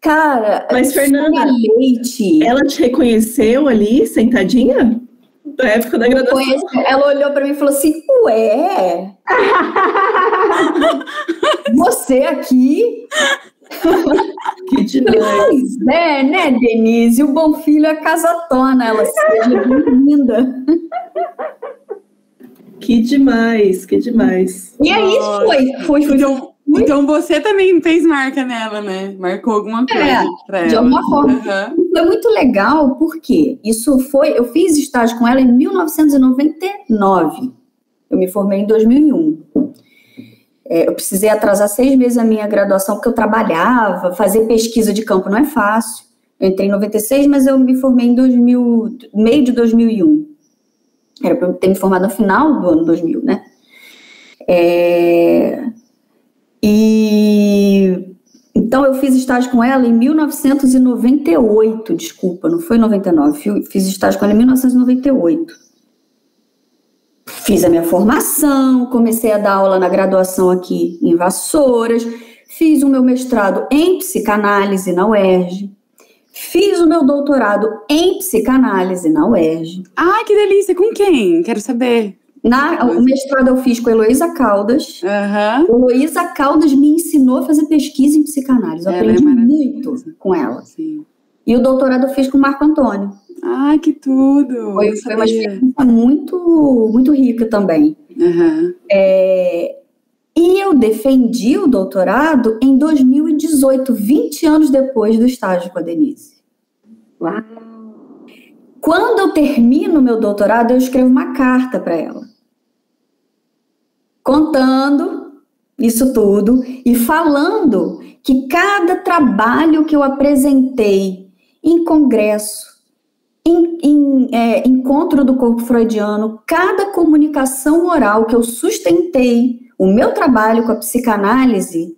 Cara, mas Fernanda, Leite. ela te reconheceu ali, sentadinha? Da época da graduação? Ela olhou para mim e falou assim: Ué, você aqui? que demais. É, né, Denise? O bom filho é casatona, ela seja bem-vinda. Que demais, que demais. E aí foi, foi, foi. Então, então você também fez marca nela, né? Marcou alguma coisa é, pra ela. De alguma forma. Uhum. Foi muito legal, porque isso foi. Eu fiz estágio com ela em 1999. Eu me formei em 2001. É, eu precisei atrasar seis meses a minha graduação, porque eu trabalhava, fazer pesquisa de campo não é fácil. Eu entrei em 96, mas eu me formei em 2000, meio de 2001. Era para eu ter me formado no final do ano 2000, né? É, e então eu fiz estágio com ela em 1998, desculpa, não foi 99, fiz estágio com ela em 1998. Fiz a minha formação, comecei a dar aula na graduação aqui em Vassouras, fiz o meu mestrado em psicanálise na UERJ, fiz o meu doutorado em psicanálise na UERJ. Ah, que delícia! Com quem? Quero saber. Na, o mestrado eu fiz com a Heloísa Caldas. Uhum. Heloísa Caldas me ensinou a fazer pesquisa em psicanálise. Eu ela é aprendi é muito com ela. Sim. E o doutorado eu fiz com o Marco Antônio. Ah, que tudo! Foi, foi uma experiência muito, muito rica também. Uhum. É, e eu defendi o doutorado em 2018, 20 anos depois do estágio com a Denise. Uau! Quando eu termino meu doutorado, eu escrevo uma carta para ela contando isso tudo e falando que cada trabalho que eu apresentei em congresso, em, em é, encontro do corpo freudiano, cada comunicação oral que eu sustentei, o meu trabalho com a psicanálise,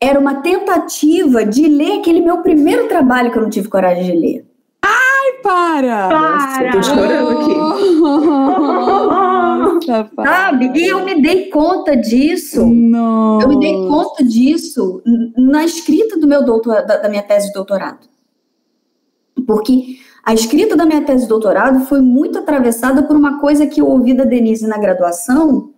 era uma tentativa de ler aquele meu primeiro trabalho que eu não tive coragem de ler. Ai, para! Para! Nossa, tô chorando aqui. Sabe? E eu me dei conta disso. Não. Eu me dei conta disso na escrita do meu doutor, da, da minha tese de doutorado. Porque a escrita da minha tese de doutorado foi muito atravessada por uma coisa que eu ouvi da Denise na graduação,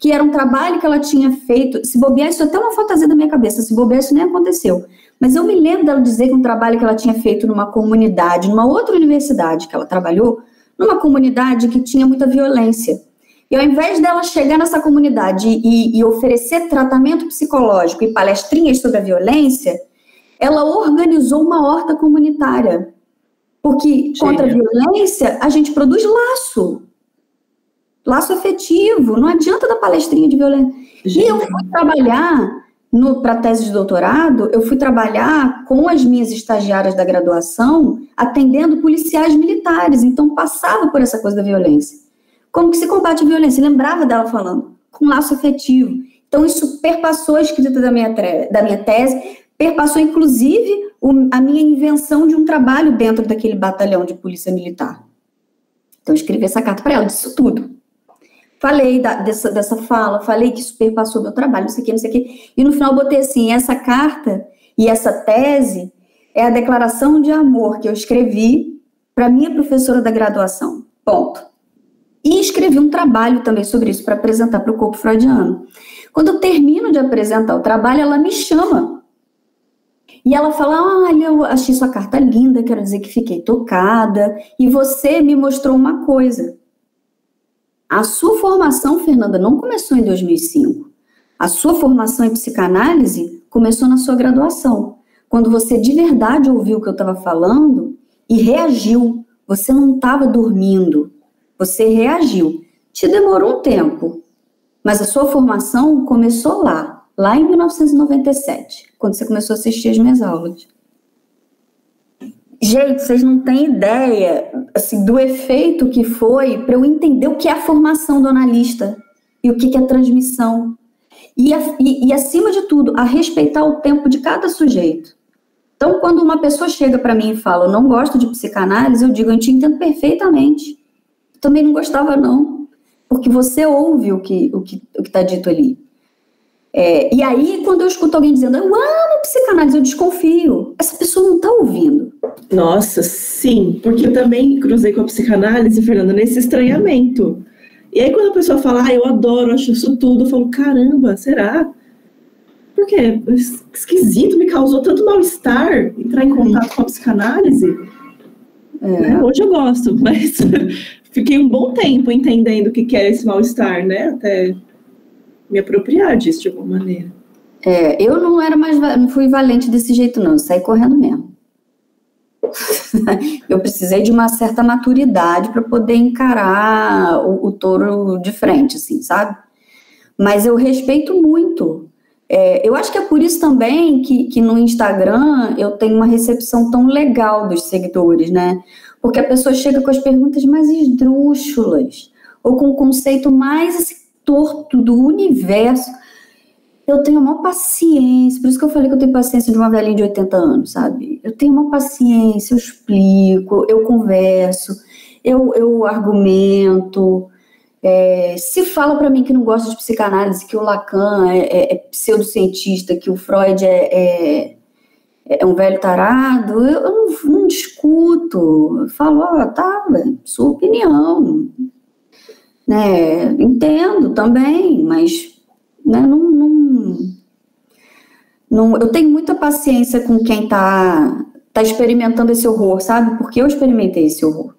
que era um trabalho que ela tinha feito. Se bobear, isso é até uma fantasia da minha cabeça, se bobear, isso nem aconteceu. Mas eu me lembro dela dizer que um trabalho que ela tinha feito numa comunidade, numa outra universidade que ela trabalhou, numa comunidade que tinha muita violência. E ao invés dela chegar nessa comunidade e, e oferecer tratamento psicológico e palestrinhas sobre a violência, ela organizou uma horta comunitária. Porque contra a violência, a gente produz laço. Laço afetivo. Não adianta dar palestrinha de violência. Gênio. E eu fui trabalhar para a tese de doutorado, eu fui trabalhar com as minhas estagiárias da graduação, atendendo policiais militares. Então, passava por essa coisa da violência. Como que se combate a violência? lembrava dela falando, com laço afetivo. Então, isso perpassou a escrita da minha, da minha tese, perpassou, inclusive, o, a minha invenção de um trabalho dentro daquele batalhão de polícia militar. Então, eu escrevi essa carta para ela, disso tudo. Falei da, dessa, dessa fala, falei que isso perpassou meu trabalho, não sei o que, não sei o que. E no final botei assim, essa carta e essa tese é a declaração de amor que eu escrevi para minha professora da graduação. Ponto. E escrevi um trabalho também sobre isso para apresentar para o corpo freudiano. Quando eu termino de apresentar o trabalho, ela me chama. E ela fala: Olha, eu achei sua carta linda, quero dizer que fiquei tocada. E você me mostrou uma coisa. A sua formação, Fernanda, não começou em 2005. A sua formação em psicanálise começou na sua graduação. Quando você de verdade ouviu o que eu estava falando e reagiu. Você não estava dormindo. Você reagiu. Te demorou um tempo, mas a sua formação começou lá, lá em 1997, quando você começou a assistir as minhas aulas. Gente, vocês não têm ideia assim, do efeito que foi para eu entender o que é a formação do analista e o que é a transmissão. E, e, e, acima de tudo, a respeitar o tempo de cada sujeito. Então, quando uma pessoa chega para mim e fala, eu não gosto de psicanálise, eu digo, eu te entendo perfeitamente. Também não gostava, não. Porque você ouve o que o que o está dito ali. É, e aí, quando eu escuto alguém dizendo, eu amo psicanálise, eu desconfio. Essa pessoa não está ouvindo. Nossa, sim, porque eu também cruzei com a psicanálise, Fernanda, nesse estranhamento. E aí, quando a pessoa fala, ah, eu adoro, acho isso tudo, eu falo, caramba, será? Porque é esquisito, me causou tanto mal-estar entrar em contato com a psicanálise. É. Hoje eu gosto, mas fiquei um bom tempo entendendo o que é esse mal-estar, né? Até me apropriar disso de alguma maneira. É, eu não era mais, não fui valente desse jeito, não, eu saí correndo mesmo. eu precisei de uma certa maturidade para poder encarar o, o, touro de frente, assim, sabe? Mas eu respeito muito. É, eu acho que é por isso também que, que no Instagram eu tenho uma recepção tão legal dos seguidores, né? Porque a pessoa chega com as perguntas mais esdrúxulas, ou com o conceito mais assim, torto do universo eu tenho uma paciência, por isso que eu falei que eu tenho paciência de uma velhinha de 80 anos, sabe? Eu tenho uma paciência, eu explico, eu converso, eu, eu argumento. É, se fala para mim que não gosta de psicanálise, que o Lacan é, é, é pseudocientista, que o Freud é, é, um velho tarado, eu, eu não, não, discuto. Eu falo, ó, oh, tá, sua opinião. Né? Entendo também, mas né, não, não, não, eu tenho muita paciência com quem está tá experimentando esse horror, sabe? Porque eu experimentei esse horror.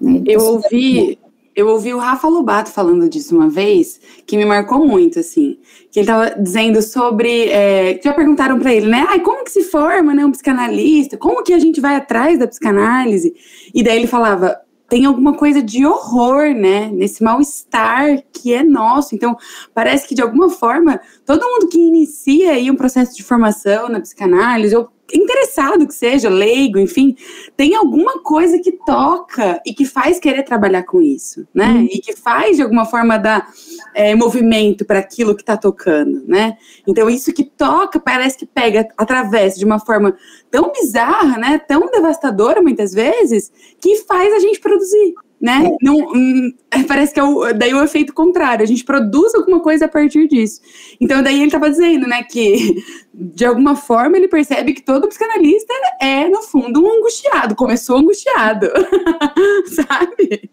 Né? Eu ouvi, eu ouvi o Rafa Lobato falando disso uma vez, que me marcou muito, assim. Que ele estava dizendo sobre. É, já perguntaram para ele, né? Ai, como que se forma né, um psicanalista? Como que a gente vai atrás da psicanálise? E daí ele falava: tem alguma coisa de horror, né? Nesse mal-estar que é nosso. Então, parece que de alguma forma, todo mundo que inicia aí um processo de formação na psicanálise, ou interessado que seja, leigo, enfim, tem alguma coisa que toca e que faz querer trabalhar com isso, né? Hum. E que faz de alguma forma dar é, movimento para aquilo que está tocando, né? Então isso que toca parece que pega através de uma forma tão bizarra, né? Tão devastadora muitas vezes que faz a gente produzir, né? É. Não, hum, parece que é o, daí o efeito contrário, a gente produz alguma coisa a partir disso. Então, daí ele estava dizendo, né, que de alguma forma ele percebe que todo psicanalista é, no fundo, um angustiado, começou angustiado, sabe?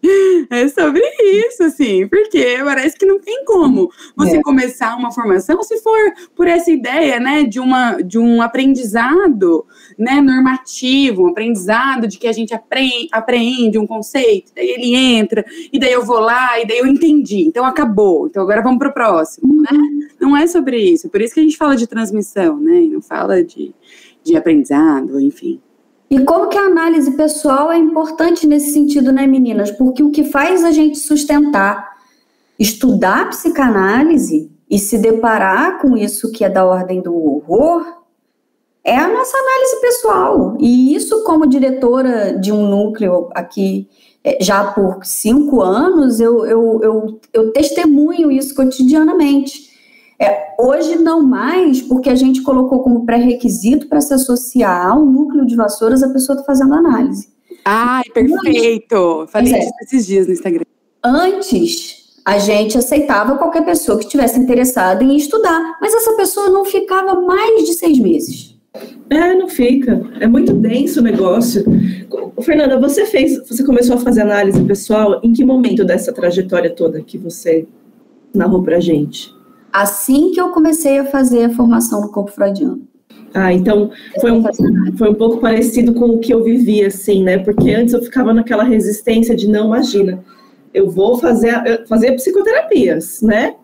É sobre isso, assim, porque parece que não tem como você é. começar uma formação se for por essa ideia, né, de, uma, de um aprendizado, né, normativo, um aprendizado de que a gente aprende, apreende um conceito, daí ele entra, e daí eu vou lá, e daí eu entendi, então acabou, então agora vamos para o próximo, né? Uhum. Não é sobre isso, por isso que a gente fala de transmissão, né? E não fala de, de aprendizado, enfim. E como que a análise pessoal é importante nesse sentido, né, meninas? Porque o que faz a gente sustentar, estudar psicanálise e se deparar com isso que é da ordem do horror é a nossa análise pessoal. E isso, como diretora de um núcleo aqui já por cinco anos, eu, eu, eu, eu testemunho isso cotidianamente. É, hoje não mais, porque a gente colocou como pré-requisito para se associar ao núcleo de vassouras a pessoa está fazendo análise. Ai, perfeito! Falei é. isso esses dias no Instagram. Antes, a gente aceitava qualquer pessoa que estivesse interessada em estudar, mas essa pessoa não ficava mais de seis meses. É, não fica. É muito denso o negócio. Fernanda, você fez, você começou a fazer análise pessoal em que momento dessa trajetória toda que você narrou pra gente? Assim que eu comecei a fazer a formação no corpo freudiano. Ah, então foi um, foi um pouco parecido com o que eu vivi, assim, né? Porque antes eu ficava naquela resistência de não, imagina, eu vou fazer, fazer psicoterapias, né?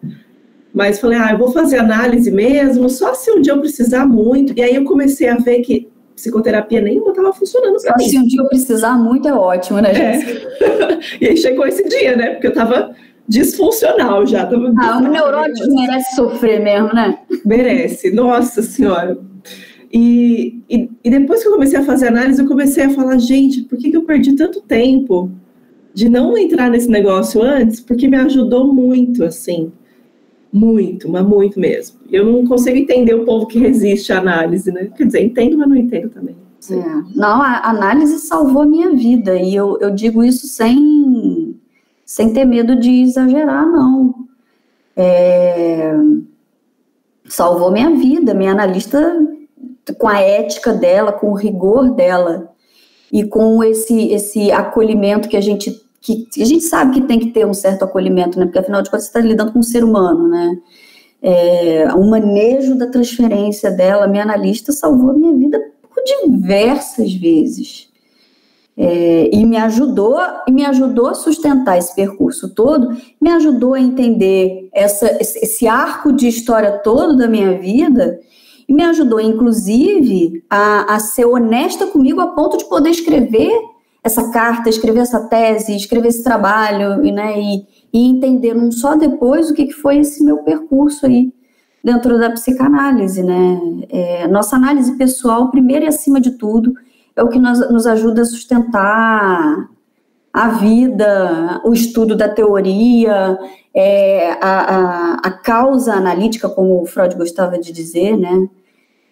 Mas falei, ah, eu vou fazer análise mesmo, só se um dia eu precisar muito. E aí eu comecei a ver que psicoterapia nenhuma estava funcionando para mim. Se um dia eu precisar muito é ótimo, né, Jéssica? É. e aí chegou esse dia, né? Porque eu estava disfuncional já. Tava ah, o neurótico merece sofrer mesmo, né? Merece, nossa senhora. E, e, e, depois que eu comecei a fazer análise, eu comecei a falar, gente, por que, que eu perdi tanto tempo de não entrar nesse negócio antes? Porque me ajudou muito, assim. Muito, mas muito mesmo. Eu não consigo entender o povo que resiste à análise, né? Quer dizer, entendo, mas não entendo também. É. Não, a análise salvou a minha vida, e eu, eu digo isso sem, sem ter medo de exagerar, não. É, salvou minha vida, minha analista, com a ética dela, com o rigor dela, e com esse, esse acolhimento que a gente que a gente sabe que tem que ter um certo acolhimento, né? Porque afinal de contas você está lidando com um ser humano, né? É, o manejo da transferência dela, minha analista salvou a minha vida por diversas vezes. É, e me ajudou e me ajudou a sustentar esse percurso todo, me ajudou a entender essa, esse arco de história todo da minha vida e me ajudou, inclusive, a, a ser honesta comigo a ponto de poder escrever essa carta, escrever essa tese, escrever esse trabalho, né, e, e entender não só depois o que, que foi esse meu percurso aí dentro da psicanálise, né? É, nossa análise pessoal, primeiro e acima de tudo, é o que nos, nos ajuda a sustentar a vida, o estudo da teoria, é, a, a, a causa analítica, como o Freud gostava de dizer, né?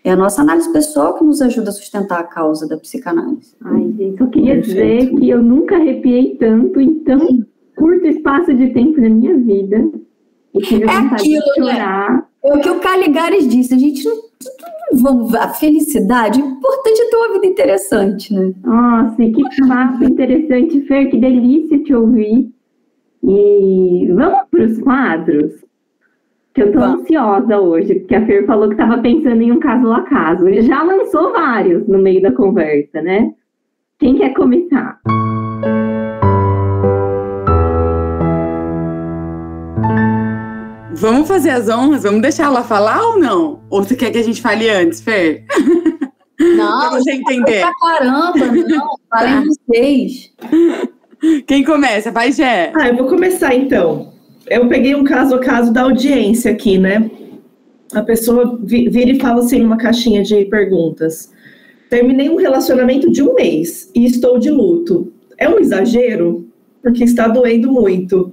É a nossa análise pessoal que nos ajuda a sustentar a causa da psicanálise. Ai, gente, eu queria dizer que eu nunca arrepiei tanto em tão curto espaço de tempo na minha vida. E tive é vontade aquilo, de né? chorar. Né? É o que o Caligares disse, a gente não, vamos a felicidade, o importante é ter uma vida interessante, né? Nossa, que papo interessante, Fer, que delícia te ouvir. E vamos para os quadros? Que eu tô ansiosa hoje, porque a Fer falou que estava pensando em um caso a caso. Ele já lançou vários no meio da conversa, né? Quem quer começar? Vamos fazer as honras? Vamos deixar ela falar ou não? Ou você quer que a gente fale antes, Fer? Não, pra você entender. Pra caramba, não. Falem vocês. Quem começa? Vai, Gé. Ah, eu vou começar então eu peguei um caso a caso da audiência aqui, né? A pessoa vira e fala assim numa caixinha de perguntas. Terminei um relacionamento de um mês e estou de luto. É um exagero? Porque está doendo muito.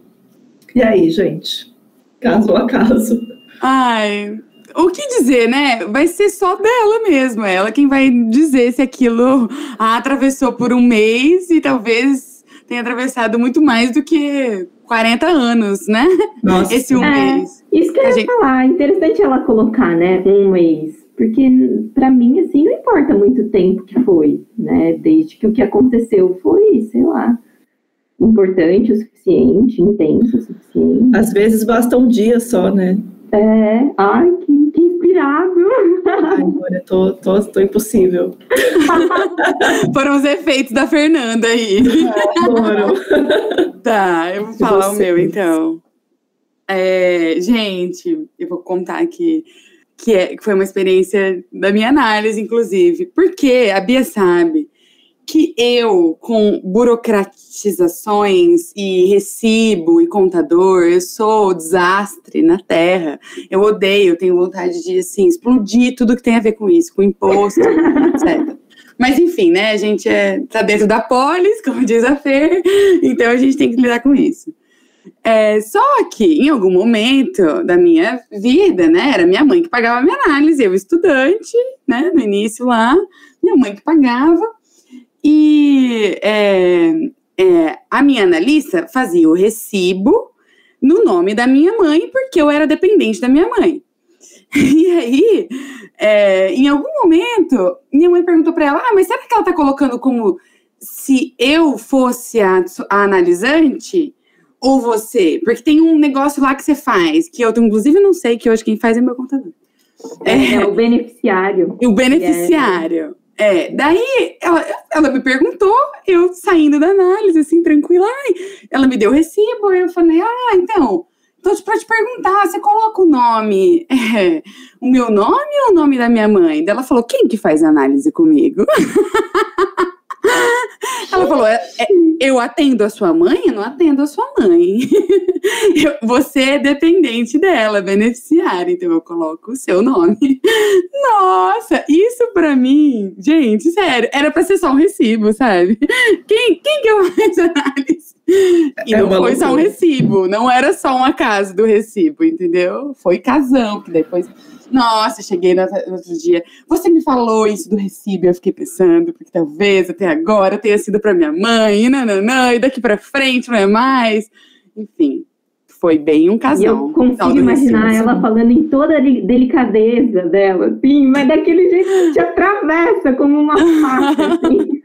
E aí, gente? Caso a caso. Ai, o que dizer, né? Vai ser só dela mesmo. Ela quem vai dizer se aquilo a atravessou por um mês e talvez tenha atravessado muito mais do que 40 anos, né? Nossa. Esse um é, mês. Isso que eu ia gente... falar. Interessante ela colocar, né? Um mês. Porque, para mim, assim, não importa muito tempo que foi, né? Desde que o que aconteceu foi, sei lá, importante o suficiente, intenso o suficiente. Às vezes basta um dia só, né? É. Ai, que, que inspirado. Ai, agora tô, tô, tô impossível. Foram os efeitos da Fernanda aí. É, foram. Tá, eu vou falar o meu então. É, gente, eu vou contar aqui que, é, que foi uma experiência da minha análise, inclusive, porque a Bia sabe que eu, com burocratizações e recibo e contador, eu sou desastre na terra. Eu odeio, tenho vontade de, assim, explodir tudo que tem a ver com isso, com imposto, etc. Mas enfim, né? A gente é, tá dentro da polis, como diz a Fer, então a gente tem que lidar com isso. É, só que em algum momento da minha vida, né, era minha mãe que pagava a minha análise, eu estudante, né, no início lá, minha mãe que pagava, e é, é, a minha analista fazia o recibo no nome da minha mãe, porque eu era dependente da minha mãe. E aí, é, em algum momento, minha mãe perguntou para ela: Ah, mas será que ela tá colocando como se eu fosse a, a analisante ou você? Porque tem um negócio lá que você faz, que eu inclusive não sei, que hoje quem faz é meu contador. É, é o beneficiário. O beneficiário. É, daí ela, ela me perguntou, eu saindo da análise, assim, tranquila, ela me deu o recibo, eu falei, ah, então, então, para te perguntar, você coloca o nome, é, o meu nome ou o nome da minha mãe? Daí ela falou, quem que faz análise comigo? Ela falou: é, é, Eu atendo a sua mãe? Eu não atendo a sua mãe. você é dependente dela, beneficiária, então eu coloco o seu nome. Nossa, isso pra mim, gente, sério, era pra ser só um recibo, sabe? Quem, quem que eu faço análise? E é não foi só um recibo, não era só um acaso do recibo, entendeu? Foi casão, que depois. Nossa, cheguei no outro dia. Você me falou isso do recibo, eu fiquei pensando, porque talvez até agora tenha sido para minha mãe, e nananã, e daqui para frente não é mais. Enfim, foi bem um casal. E eu consigo imaginar recibo, ela falando em toda a delicadeza dela, assim, mas daquele jeito que te atravessa como uma faca, assim.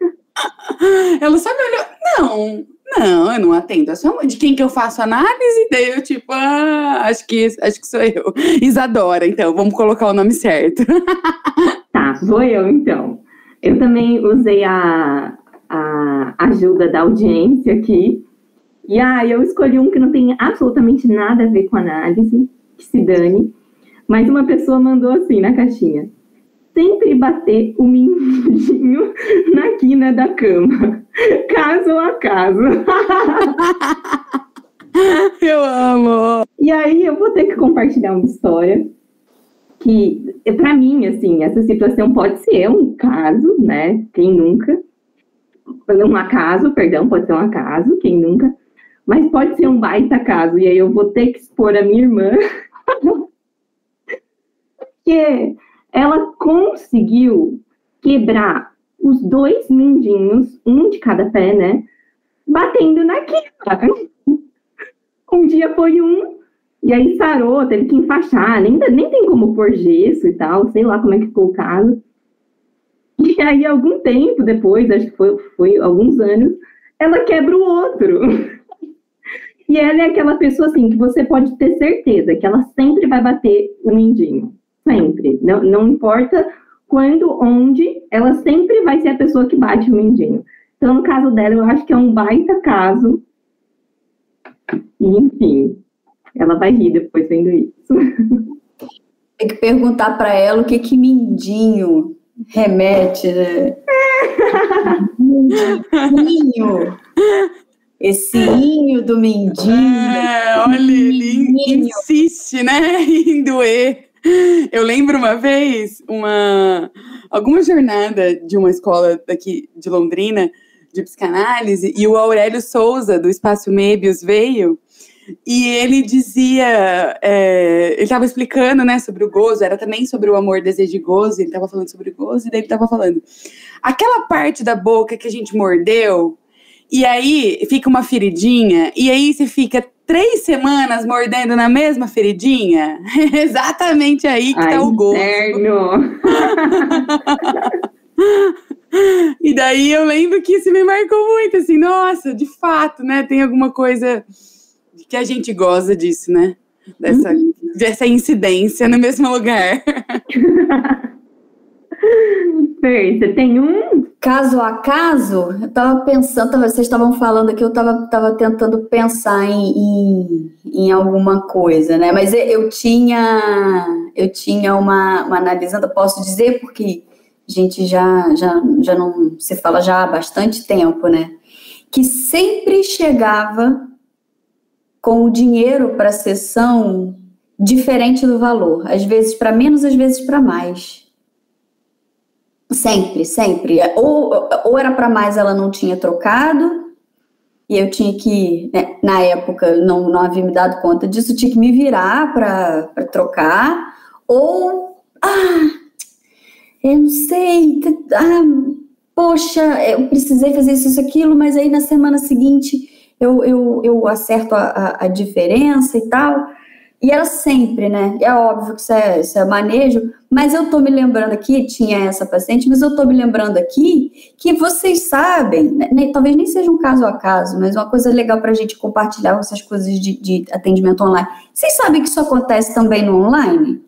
Ela só me olhou. Não, não, eu não atendo. É de quem que eu faço análise? Daí eu, tipo, ah, acho que, acho que sou eu. Isadora, então, vamos colocar o nome certo. Tá, vou eu então. Eu também usei a, a ajuda da audiência aqui. E ah, eu escolhi um que não tem absolutamente nada a ver com análise, que se dane. Mas uma pessoa mandou assim na caixinha sempre bater o mindinho na quina da cama, caso a caso. eu amo. E aí eu vou ter que compartilhar uma história que, para mim, assim, essa situação pode ser um caso, né? Quem nunca? Um acaso, perdão, pode ser um acaso, quem nunca? Mas pode ser um baita caso, e aí eu vou ter que expor a minha irmã. Porque ela conseguiu quebrar os dois mindinhos, um de cada pé, né? Batendo na quina. Um dia foi um, e aí sarou, teve que enfaixar, nem, nem tem como pôr gesso e tal, sei lá como é que ficou o caso. E aí, algum tempo depois, acho que foi, foi alguns anos, ela quebra o outro. E ela é aquela pessoa assim que você pode ter certeza que ela sempre vai bater o mindinho sempre. Não, não importa quando, onde, ela sempre vai ser a pessoa que bate o mindinho. Então, no caso dela, eu acho que é um baita caso. E, enfim, ela vai rir depois vendo isso. Tem que perguntar para ela o que que mindinho remete, né? mindinho. Esse inho do mindinho. É, olha, ele insiste, né, em doer. Eu lembro uma vez, uma alguma jornada de uma escola daqui de Londrina, de psicanálise, e o Aurélio Souza, do Espaço Mebius, veio e ele dizia, é, ele estava explicando, né, sobre o gozo, era também sobre o amor, desejo de gozo, ele estava falando sobre o gozo, e daí ele estava falando, aquela parte da boca que a gente mordeu, e aí fica uma feridinha, e aí você fica três semanas mordendo na mesma feridinha? Exatamente aí que Ai, tá o gosto. e daí eu lembro que isso me marcou muito, assim, nossa, de fato, né? Tem alguma coisa que a gente goza disso, né? Dessa, uhum. dessa incidência no mesmo lugar. Fer, você tem um caso a caso, eu estava pensando, vocês estavam falando aqui, eu estava tava tentando pensar em, em, em, alguma coisa, né? Mas eu tinha, eu tinha uma, uma analisando, posso dizer, porque a gente já, já, já não se fala já há bastante tempo, né? Que sempre chegava com o dinheiro para a sessão diferente do valor, às vezes para menos, às vezes para mais. Sempre, sempre. Ou, ou era para mais, ela não tinha trocado, e eu tinha que, né, na época, não, não havia me dado conta disso, tinha que me virar para trocar, ou, ah, eu não sei, ah, poxa, eu precisei fazer isso, isso, aquilo, mas aí na semana seguinte eu, eu, eu acerto a, a, a diferença e tal. E era sempre, né? É óbvio que isso é, isso é manejo, mas eu tô me lembrando aqui, tinha essa paciente, mas eu tô me lembrando aqui que vocês sabem, né, talvez nem seja um caso a caso, mas uma coisa legal para a gente compartilhar essas coisas de, de atendimento online. Vocês sabem que isso acontece também no online?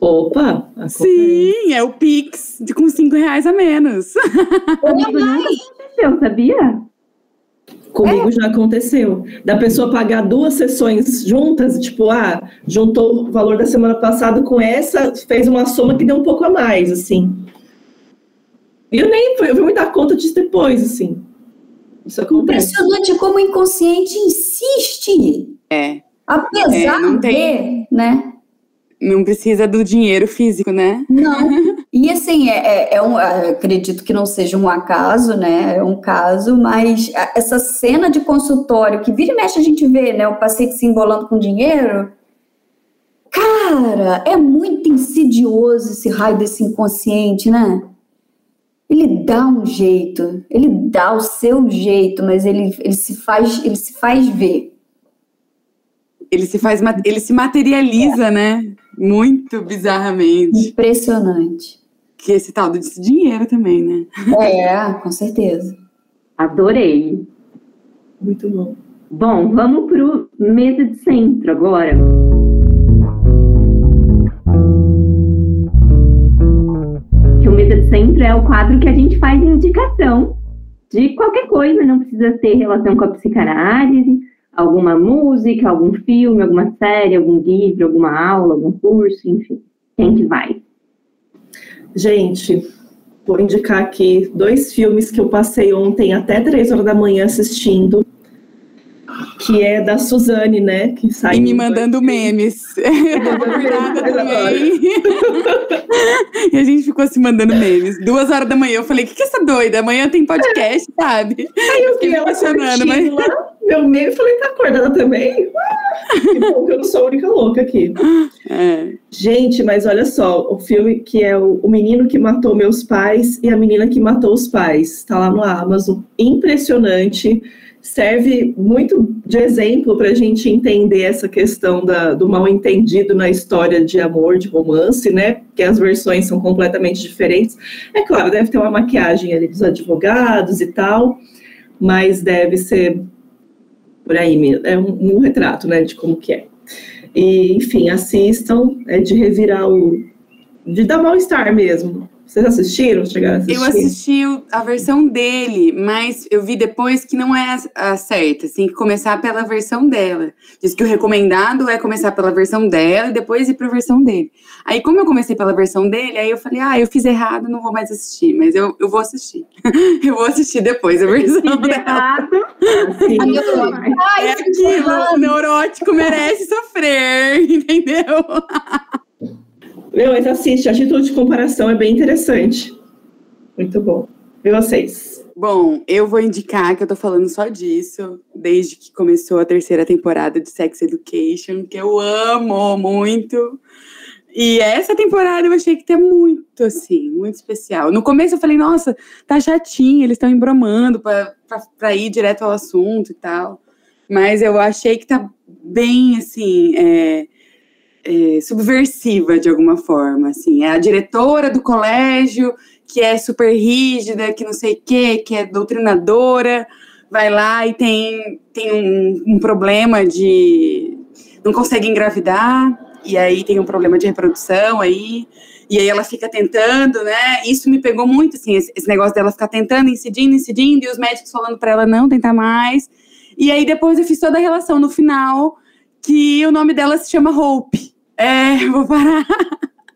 Opa! Sim, é o Pix de, com cinco reais a menos. Nunca aconteceu, sabia? Comigo é. já aconteceu. Da pessoa pagar duas sessões juntas, tipo, ah, juntou o valor da semana passada com essa, fez uma soma que deu um pouco a mais, assim. E eu nem eu vim me dar conta disso depois, assim. Isso acontece. Impressionante como o inconsciente insiste. É. Apesar é, não tem, de, né? Não precisa do dinheiro físico, né? Não. E assim, é, é, é um, acredito que não seja um acaso, né? É um caso, mas essa cena de consultório que vira e mexe a gente vê, né? O paciente se embolando com dinheiro. Cara, é muito insidioso esse raio desse inconsciente, né? Ele dá um jeito, ele dá o seu jeito, mas ele, ele se faz, ele se faz ver. Ele se faz, ele se materializa, é. né? Muito bizarramente. Impressionante que esse tal desse dinheiro também, né? É, com certeza. Adorei. Muito bom. Bom, vamos pro mesa de centro agora. Que o mesa de centro é o quadro que a gente faz indicação de qualquer coisa, não precisa ter relação com a psicanálise, alguma música, algum filme, alguma série, algum livro, alguma aula, algum curso, enfim. Quem que vai? Gente, vou indicar aqui dois filmes que eu passei ontem até três horas da manhã assistindo. Que é da Suzane, né? Que saiu. E me mandando memes. também. e a gente ficou se mandando memes. Duas horas da manhã. Eu falei: o que, que é essa doida? Amanhã tem podcast, sabe? Aí eu fiquei emocionando, mas. Lá meu meio e falei, tá acordada também? que bom que eu não sou a única louca aqui. É. Gente, mas olha só, o filme que é o, o Menino que Matou Meus Pais e a Menina que Matou os Pais, tá lá no Amazon. Impressionante. Serve muito de exemplo para a gente entender essa questão da, do mal entendido na história de amor, de romance, né? Que as versões são completamente diferentes. É claro, deve ter uma maquiagem ali dos advogados e tal, mas deve ser por aí mesmo. É um, um, retrato, né, de como que é. E, enfim, assistam, é de revirar o... de dar mal-estar mesmo. Vocês assistiram? Chegaram a assistir? Eu assisti a versão dele, mas eu vi depois que não é a certa. Tem que começar pela versão dela. Diz que o recomendado é começar pela versão dela e depois ir para a versão dele. Aí, como eu comecei pela versão dele, aí eu falei, ah, eu fiz errado, não vou mais assistir. Mas eu, eu vou assistir. eu vou assistir depois a versão dela. Errado. Ai, é aquilo, o neurótico merece sofrer, entendeu? Meu, mas assiste, a título de comparação é bem interessante. Muito bom. E vocês? Bom, eu vou indicar que eu tô falando só disso desde que começou a terceira temporada de Sex Education, que eu amo muito. E essa temporada eu achei que tá muito, assim, muito especial. No começo eu falei, nossa, tá chatinho, eles estão embromando pra, pra, pra, ir direto ao assunto e tal. Mas eu achei que tá bem, assim, é, é, subversiva de alguma forma, assim, é a diretora do colégio que é super rígida, que não sei o quê, que é doutrinadora, vai lá e tem, tem um, um problema de não consegue engravidar, e aí tem um problema de reprodução aí, e aí ela fica tentando, né? Isso me pegou muito, assim, esse, esse negócio dela ficar tentando, incidindo, incidindo, e os médicos falando para ela não tentar mais. E aí depois eu fiz toda a relação no final, que o nome dela se chama Hope. É, vou parar.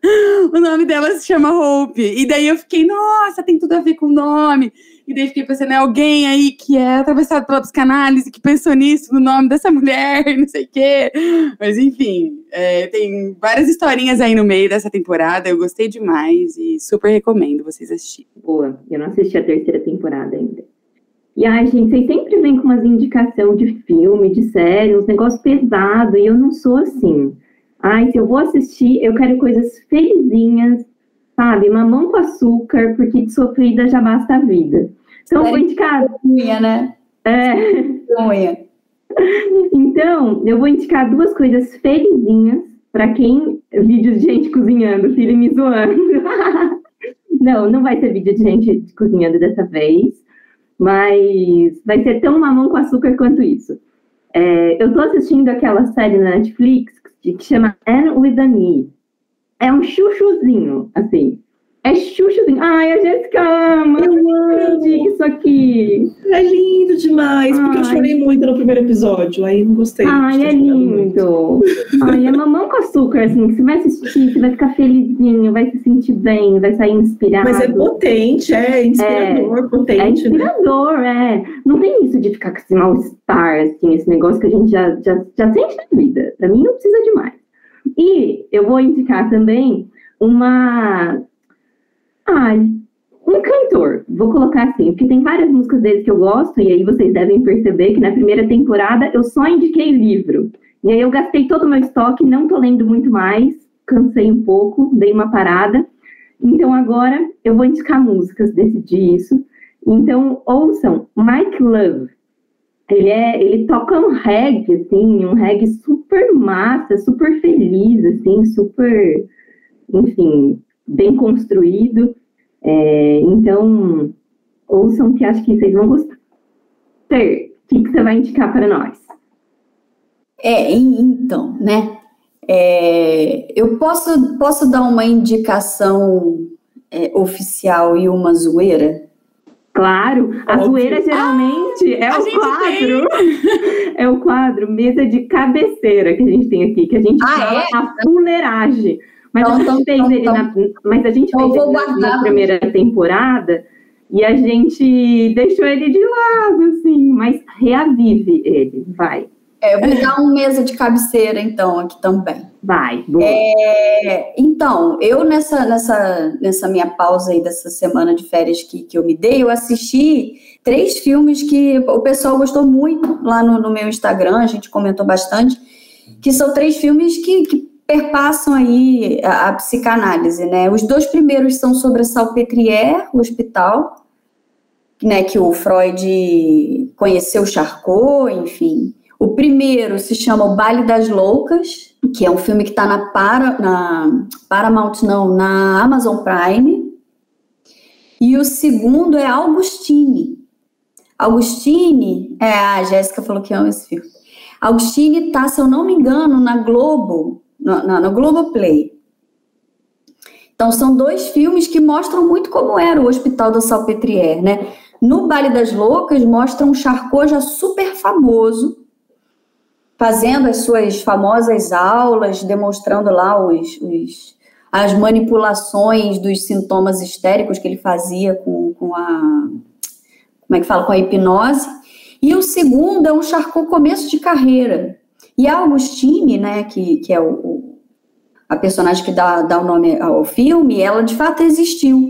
o nome dela se chama Hope. E daí eu fiquei, nossa, tem tudo a ver com o nome. E daí fiquei pensando, é alguém aí que é atravessado pela psicanálise, que pensou nisso, no nome dessa mulher, não sei o quê. Mas enfim, é, tem várias historinhas aí no meio dessa temporada. Eu gostei demais e super recomendo vocês assistirem. Boa, eu não assisti a terceira temporada ainda. E ai, gente, vocês sempre vêm com umas indicações de filme, de série, uns negócios pesados, e eu não sou assim. Ai, se eu vou assistir, eu quero coisas felizinhas, sabe? Mamão com açúcar, porque de sofrida já basta a vida. Então, vou indicar. Unha, né? É. Unha. Então, eu vou indicar duas coisas felizinhas para quem. Vídeos de gente cozinhando, filho me zoando. não, não vai ser vídeo de gente cozinhando dessa vez, mas vai ser tão mamão com açúcar quanto isso. É, eu tô assistindo aquela série na Netflix que chama Anne with an E. É um chuchuzinho, assim. É chuchuzinho. Ai, a Jéssica ama. Eu amo isso aqui. É lindo demais, Ai. porque eu chorei muito no primeiro episódio, aí não gostei. Ai, é lindo. Ai, é mamão com açúcar, assim, você vai assistir, você vai ficar felizinho, vai se sentir bem, vai sair inspirado. Mas é potente, é inspirador, é, potente. É inspirador, né? é. Não tem isso de ficar com esse mal-estar, assim, esse negócio que a gente já, já, já sente na vida. Pra mim não precisa demais. E eu vou indicar também uma Ah, um cantor, vou colocar assim, porque tem várias músicas deles que eu gosto, e aí vocês devem perceber que na primeira temporada eu só indiquei livro. E aí eu gastei todo o meu estoque, não tô lendo muito mais, cansei um pouco, dei uma parada. Então agora eu vou indicar músicas, decidi isso. Então ouçam Mike Love. Ele, é, ele toca um reggae, assim, um reggae super massa, super feliz, assim, super, enfim, bem construído. É, então, ouçam que acho que vocês vão gostar. Ter, o que, que você vai indicar para nós? É, então, né? É, eu posso, posso dar uma indicação é, oficial e uma zoeira? Claro, a Ótimo. zoeira geralmente ah, é o quadro. é o quadro mesa de cabeceira que a gente tem aqui, que a gente ah, fala é? a fuleiragem. Mas, então, a gente fez então, ele então, na, mas a gente então fez ele na, na primeira temporada e a gente deixou ele de lado, assim, mas reavive ele, vai. É, eu vou dar um mesa de cabeceira, então, aqui também. Vai, boa. É, então, eu nessa, nessa, nessa minha pausa aí dessa semana de férias que, que eu me dei, eu assisti três filmes que o pessoal gostou muito lá no, no meu Instagram, a gente comentou bastante, que são três filmes que, que perpassam aí a, a, psicanálise, né? Os dois primeiros são sobre a Salpêtrière, o hospital, né, que o Freud conheceu Charcot, enfim, o primeiro se chama O Baile das Loucas, que é um filme que está na, Para, na Paramount, não, na Amazon Prime. E o segundo é Augustine. Augustine, é, a Jéssica falou que ama esse filme. Augustine está, se eu não me engano, na Globo, no, no, no Globoplay. Então, são dois filmes que mostram muito como era o Hospital da Salpêtrière, né? No Baile das Loucas, mostra um Charcot já super famoso, fazendo as suas famosas aulas, demonstrando lá os, os, as manipulações dos sintomas histéricos que ele fazia com, com a como é que fala com a hipnose. E o segundo é um Charcot começo de carreira. E a Augustine, né, que, que é o, o, a personagem que dá, dá o nome ao filme, ela de fato existiu.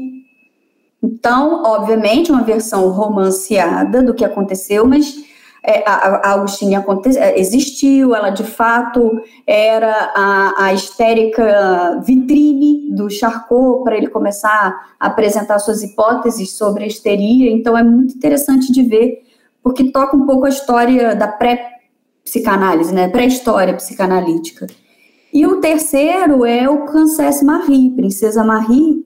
Então, obviamente, uma versão romanceada do que aconteceu, mas é, a, a Augustinha aconte, é, existiu, ela de fato era a, a histérica vitrine do Charcot para ele começar a apresentar suas hipóteses sobre a histeria. Então é muito interessante de ver, porque toca um pouco a história da pré-psicanálise, né? pré-história psicanalítica. E o terceiro é o Cancesse Marie, Princesa Marie,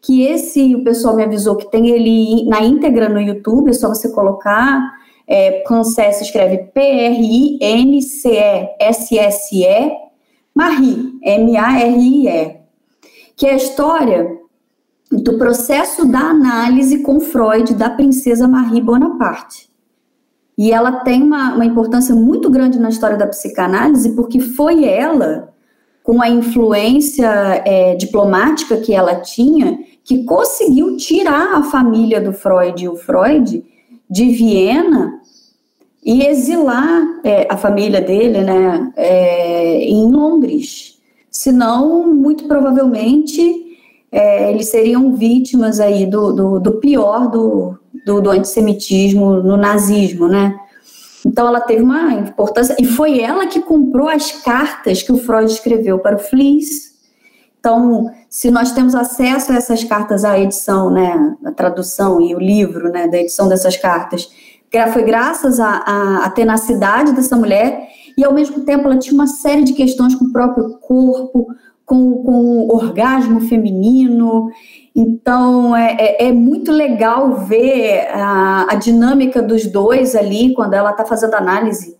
que esse o pessoal me avisou que tem ele na íntegra no YouTube, é só você colocar é, se escreve P-R-I-N-C-E-S-S-E, Marie, M-A-R-I-E, que é a história do processo da análise com Freud da princesa Marie Bonaparte. E ela tem uma, uma importância muito grande na história da psicanálise, porque foi ela, com a influência é, diplomática que ela tinha, que conseguiu tirar a família do Freud e o Freud de Viena e exilar é, a família dele né, é, em Londres. Senão, muito provavelmente, é, eles seriam vítimas aí do, do, do pior do, do, do, antissemitismo no nazismo, né? Então, ela teve uma importância, e foi ela que comprou as cartas que o Freud escreveu para o Flies. Então, se nós temos acesso a essas cartas, a edição, né, a tradução e o livro, né, da edição dessas cartas, foi graças à tenacidade dessa mulher e, ao mesmo tempo, ela tinha uma série de questões com o próprio corpo, com, com o orgasmo feminino. Então, é, é, é muito legal ver a, a, dinâmica dos dois ali, quando ela está fazendo análise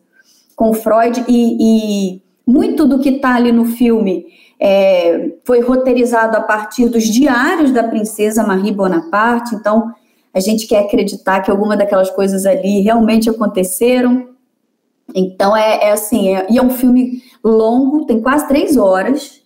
com Freud, e, e muito do que está ali no filme é, foi roteirizado a partir dos diários da princesa Marie Bonaparte, então a gente quer acreditar que alguma daquelas coisas ali realmente aconteceram. Então é, é assim, é, e é um filme longo, tem quase três horas,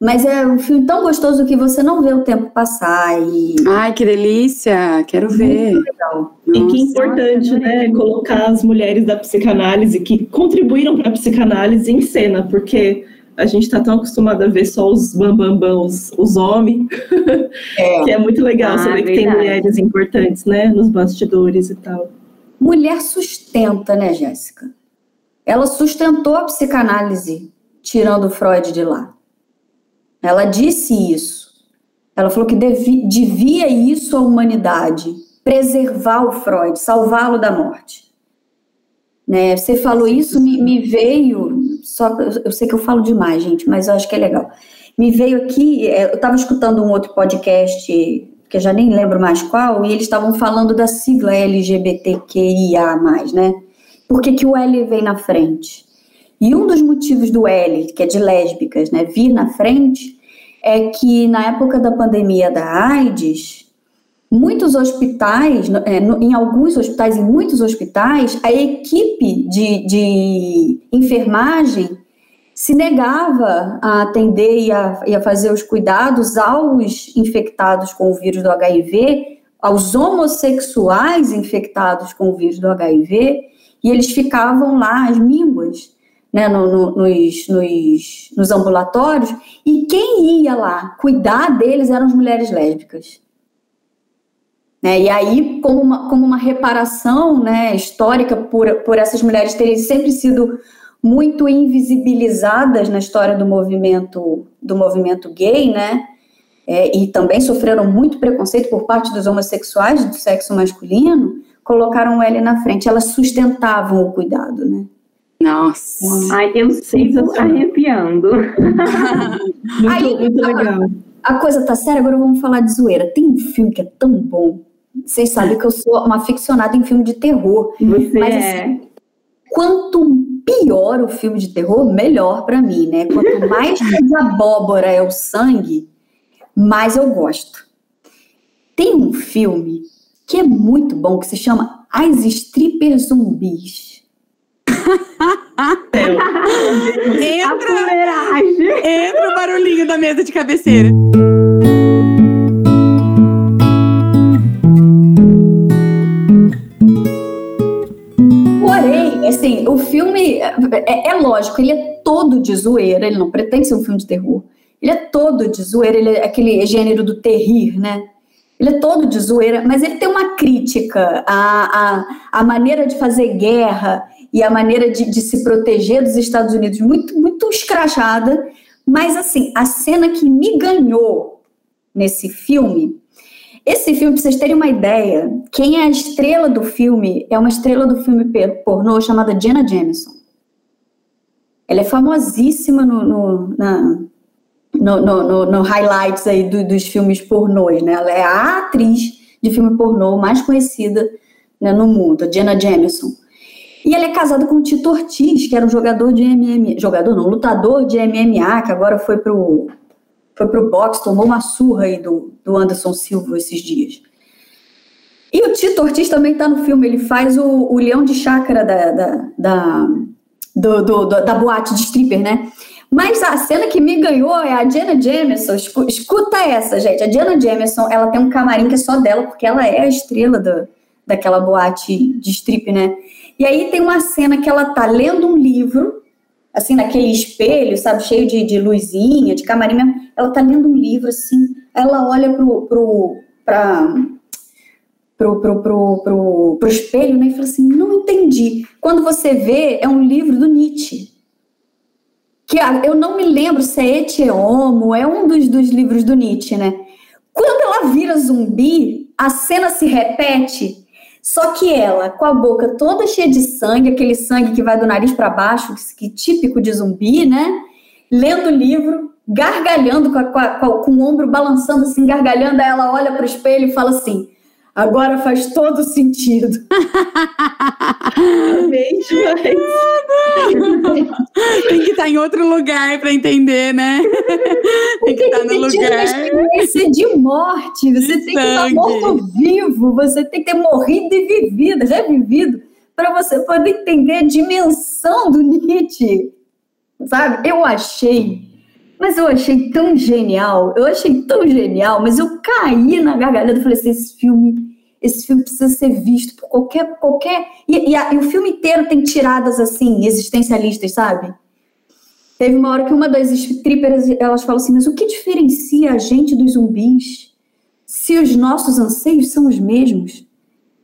mas é um filme tão gostoso que você não vê o tempo passar. E... Ai, que delícia! Quero ver. Legal. E que importante, né, colocar as mulheres da psicanálise que contribuíram para a psicanálise em cena, porque A gente está tão acostumado a ver só os bambambãs, os, os homens, é. que é muito legal ah, saber que tem mulheres importantes, né, nos bastidores e tal. Mulher sustenta, né, Jéssica? Ela sustentou a psicanálise, tirando Freud de lá. Ela disse isso. Ela falou que devia, devia isso à humanidade, preservar o Freud, salvá-lo da morte. Né? Você falou isso, me, me veio. Só eu sei que eu falo demais, gente, mas eu acho que é legal. Me veio aqui, é, eu estava escutando um outro podcast, que eu já nem lembro mais qual, e eles estavam falando da sigla LGBTQIA, né? Por que, que o L vem na frente? E um dos motivos do L, que é de lésbicas, né, vir na frente, é que na época da pandemia da AIDS, muitos hospitais, é, em alguns hospitais, em muitos hospitais, a equipe de, de enfermagem se negava a atender e a, e a fazer os cuidados aos infectados com o vírus do HIV, aos homossexuais infectados com o vírus do HIV, e eles ficavam lá, as mínguas, né, no, no, nos, nos, nos ambulatórios, e quem ia lá cuidar deles eram as mulheres lésbicas. Né, e aí, como uma, como uma reparação né, histórica por, por essas mulheres terem sempre sido muito invisibilizadas na história do movimento do movimento gay, né? É, e também sofreram muito preconceito por parte dos homossexuais do sexo masculino, colocaram L na frente. Elas sustentavam o cuidado, né? Nossa. Ai, eu sigo arrepiando. muito, Aí, muito legal. A, a coisa tá séria, agora vamos falar de zoeira. Tem um filme que é tão bom. Vocês sabem que eu sou uma aficionada em filme de terror. Você mas, é. Assim, quanto pior o filme de terror, melhor para mim, né? Quanto mais abóbora é o sangue, mais eu gosto. Tem um filme que é muito bom, que se chama As Strippers Zumbis entra, entra o barulhinho da mesa de cabeceira. Porém, assim, o filme é, é, lógico, ele é todo de zoeira, ele não pretende ser um filme de terror. Ele é todo de zoeira, ele é aquele gênero do terrir, né? Ele é todo de zoeira, mas ele tem uma crítica à, à, à maneira de fazer guerra e a maneira de, de se proteger dos Estados Unidos muito, muito escrachada. Mas, assim, a cena que me ganhou nesse filme. Esse filme, para vocês terem uma ideia, quem é a estrela do filme é uma estrela do filme pornô chamada Jenna Jameson. Ela é famosíssima no, no, na, no, no, no, highlights aí do, dos filmes pornôs, né? Ela é a atriz de filme pornô mais conhecida né, no mundo, a Jenna Jameson. E ele é casado com o Tito Ortiz, que era um jogador de MMA, jogador não, lutador de MMA, que agora foi pro, foi pro boxe, tomou uma surra aí do, do Anderson Silva esses dias. E o Tito Ortiz também está no filme, ele faz o, o leão de chácara da, da, da, do, do, da boate de stripper, né? Mas a cena que me ganhou é a Jenna Jameson. Escuta essa, gente. A Jenna Jameson, ela tem um camarim que é só dela, porque ela é a estrela do, daquela boate de strip, né? E aí tem uma cena que ela tá lendo um livro, assim, naquele espelho, sabe, cheio de, de luzinha, de camarim mesmo. Ela tá lendo um livro, assim, ela olha pro, pro, pra, pro, pro, pro, pro, pro espelho, né, e fala assim, não entendi. Quando você vê, é um livro do Nietzsche. Que eu não me lembro se é Ete Homo, é um dos, dos livros do Nietzsche, né? Quando ela vira zumbi, a cena se repete só que ela, com a boca toda cheia de sangue, aquele sangue que vai do nariz para baixo, que típico de zumbi, né? Lendo o livro, gargalhando, com, a, com, a, com, o ombro balançando assim, gargalhando, aí ela olha para o espelho e fala assim: Agora faz todo sentido. Beijo. Tem que estar em outro lugar para entender, né? Tem que estar no lugar. Experiência de morte. Você de tem sangue. que estar morto vivo. Você tem que ter morrido e vivido, já vivido, para você poder entender a dimensão do Nietzsche. Sabe? Eu achei mas eu achei tão genial, eu achei tão genial, mas eu caí na gargalhada e falei assim, esse filme, esse filme precisa ser visto por qualquer, qualquer, e, e, a, e o filme inteiro tem tiradas assim, existencialistas, sabe? Teve uma hora que uma das strippers, elas falam assim, mas o que diferencia a gente dos zumbis? Se os nossos anseios são os mesmos,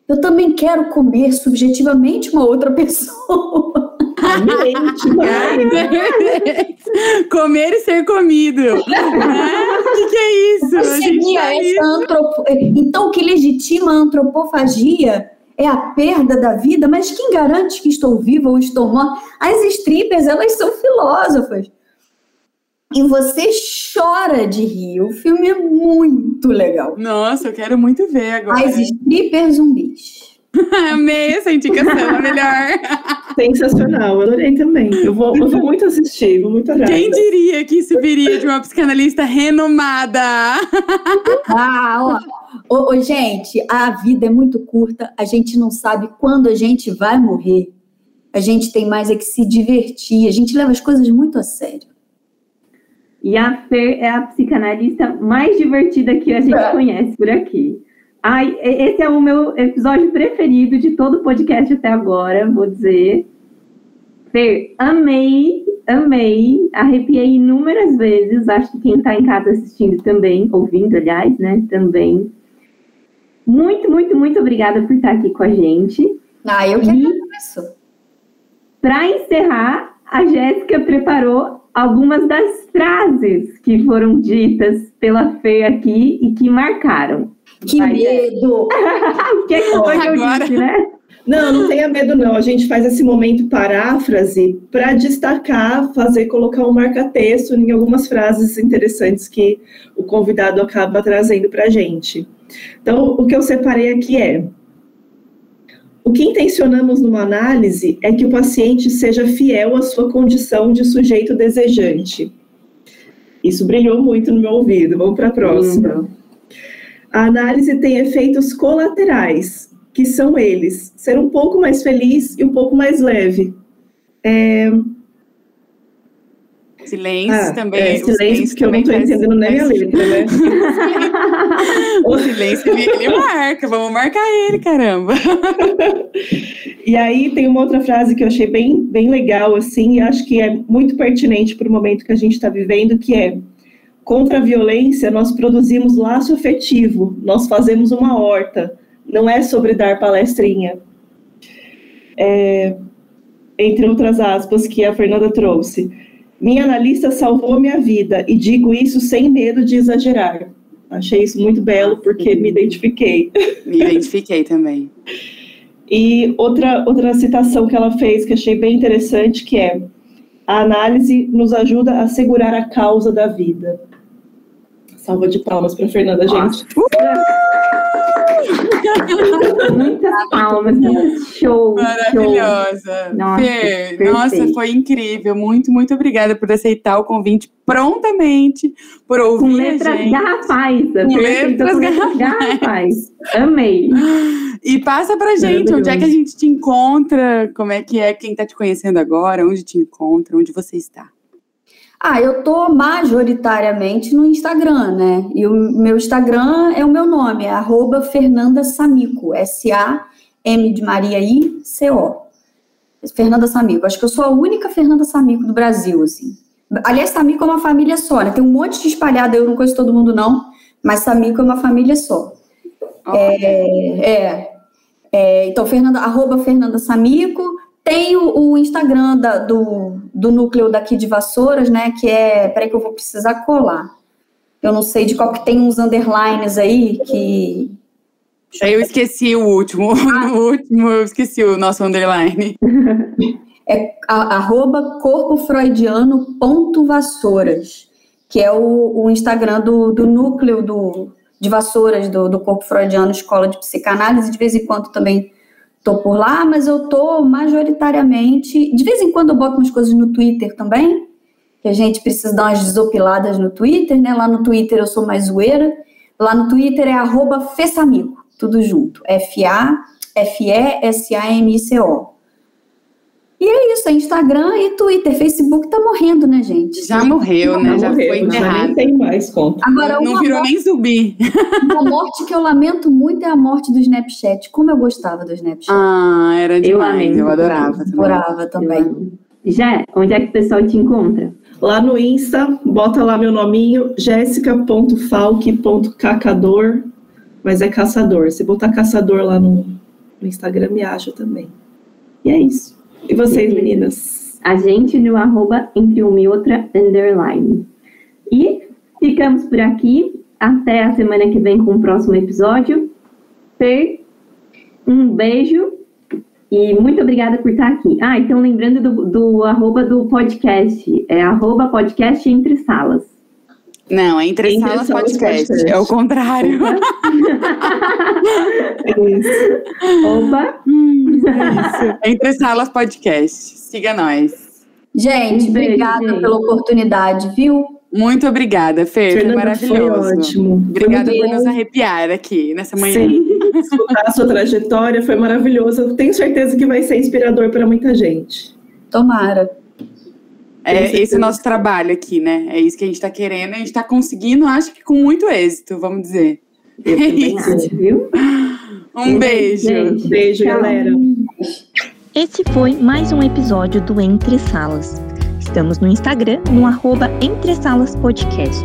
eu também quero comer subjetivamente uma outra pessoa. comer e ser comido. O que, que, é isso? essa antropo... Então, o que legitima a antropofagia é a perda da vida, mas quem garante que estou viva ou estou morta? As strippers, elas são filósofas. E você chora de rir. O filme é muito legal. Nossa, eu quero muito ver agora. As strippers zumbis. Amei essa indicação, é melhor. Sensacional, adorei também. Eu vou, eu vou muito assistir, vou muito atrás. Quem diria que isso viria de uma psicanalista renomada? ah, ó. Ô, ô, gente, a vida é muito curta, a gente não sabe quando a gente vai morrer. A gente tem mais é que se divertir, a gente leva as coisas muito a sério. E a Fer é a psicanalista mais divertida que a gente é. conhece por aqui. Ai, esse é o meu episódio preferido de todo o podcast até agora, vou dizer. Fer, amei, amei, arrepiei inúmeras vezes. Acho que quem está em casa assistindo também, ouvindo, aliás, né, também. Muito, muito, muito obrigada por estar aqui com a gente. Ah, eu que agradeço. Para encerrar, a Jéssica preparou algumas das frases que foram ditas pela Fê aqui e que marcaram. Que Aí medo! o que, é que foi que eu disse, né? Não, não tenha medo não. A gente faz esse momento paráfrase para destacar, fazer, colocar um marca-texto em algumas frases interessantes que o convidado acaba trazendo para a gente. Então, o que eu separei aqui é o que intencionamos numa análise é que o paciente seja fiel à sua condição de sujeito desejante. Isso brilhou muito no meu ouvido. Vamos para a próxima. A análise tem efeitos colaterais, que são eles: ser um pouco mais feliz e um pouco mais leve. É, Silêncio ah, também. É, silêncio, silêncio porque eu não estou entendendo nem a letra, né? o silêncio, ele, ele, marca, vamos marcar ele, caramba. e aí tem uma outra frase que eu achei bem, bem legal, assim, e acho que é muito pertinente para o momento que a gente está vivendo, que é contra a violência, nós produzimos laço afetivo, nós fazemos uma horta, não é sobre dar palestrinha. É, entre outras aspas que a Fernanda trouxe. Minha analista salvou minha vida e digo isso sem medo de exagerar. Achei isso muito belo porque me identifiquei. Me identifiquei também. E outra, outra citação que ela fez que achei bem interessante que é a análise nos ajuda a segurar a causa da vida. Salva de palmas para Fernanda, gente. Muitas palmas, show. Maravilhosa. Show. Nossa, Fê, nossa, foi incrível. Muito, muito obrigada por aceitar o convite prontamente, por ouvir. Com letras garrafais. Com letras garrafais. Amei. E passa pra gente, onde é que a gente te encontra? Como é que é? Quem tá te conhecendo agora? Onde te encontra? Onde você está? Ah, eu tô majoritariamente no Instagram, né? E o meu Instagram é o meu nome, é arroba Fernanda Samico, S-A-M de Maria I-C-O. Fernanda Samico. Acho que eu sou a única Fernanda Samico do Brasil, assim. Aliás, Samico é uma família só, né? Tem um monte de espalhada, eu não conheço todo mundo, não, mas Samico é uma família só. É, é, é, então, Fernanda, arroba Fernanda Samico, tem o, o Instagram da, do, do núcleo daqui de Vassouras, né? Que é. Peraí, que eu vou precisar colar. Eu não sei de qual que tem uns underlines aí que. Eu esqueci o último. Ah. O último, eu esqueci o nosso underline. é a, arroba corpofreudiano.vassouras, que é o, o Instagram do, do núcleo do, de Vassouras, do, do Corpo Freudiano Escola de Psicanálise. De vez em quando também tô por lá, mas eu tô majoritariamente. De vez em quando eu boto umas coisas no Twitter também, que a gente precisa dar umas desopiladas no Twitter, né? Lá no Twitter eu sou mais zoeira. Lá no Twitter é arroba Fessamico, tudo junto. F-A-F-E-S-A-M-I-C-O. E é isso, é Instagram e Twitter. Facebook tá morrendo, né, gente? Já morreu, né? Já, morreu, foi enterrado. Já nem tem mais conta. Agora, não virou morte, nem zumbi. Uma morte que eu lamento muito é a morte do Snapchat. Como eu gostava do Snapchat. Ah, era demais. Eu, eu adorava. Adorava também. Já, onde é que o pessoal te encontra? Lá no Insta, bota lá meu nominho, jéssica.falque.cacador, mas é caçador. Se botar caçador lá no, no Instagram, me acha também. E é isso. E vocês, meninas? A gente no arroba entre uma e outra underline. E ficamos por aqui. Até a semana que vem com o próximo episódio. Per, um beijo e muito obrigada por estar aqui. Ah, então lembrando do, do arroba do podcast, é arroba podcast entre salas. Não, é entre, entre salas, salas podcast. podcast. É o contrário. é isso. Opa. Hum, é isso. Entre salas podcast. Siga nós. Gente, um beijo, obrigada gente. pela oportunidade, viu? Muito obrigada, Fê. Fernanda, foi maravilhoso. Foi ótimo. Obrigada foi por nos arrepiar aqui nessa manhã. Sim, escutar a sua trajetória foi maravilhoso. tenho certeza que vai ser inspirador para muita gente. Tomara. É esse é o nosso trabalho aqui, né? É isso que a gente está querendo. A gente está conseguindo, acho que com muito êxito, vamos dizer. Eu é isso. Acho, viu? Um beijo. Beijo, beijo galera. Esse foi mais um episódio do Entre Salas. Estamos no Instagram, no arroba Entre Salas Podcast.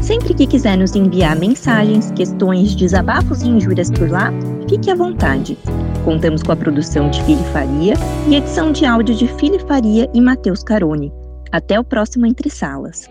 Sempre que quiser nos enviar mensagens, questões, desabafos e injúrias por lá, fique à vontade. Contamos com a produção de Fili Faria e edição de áudio de Fili Faria e Matheus Carone. Até o próximo Entre Salas.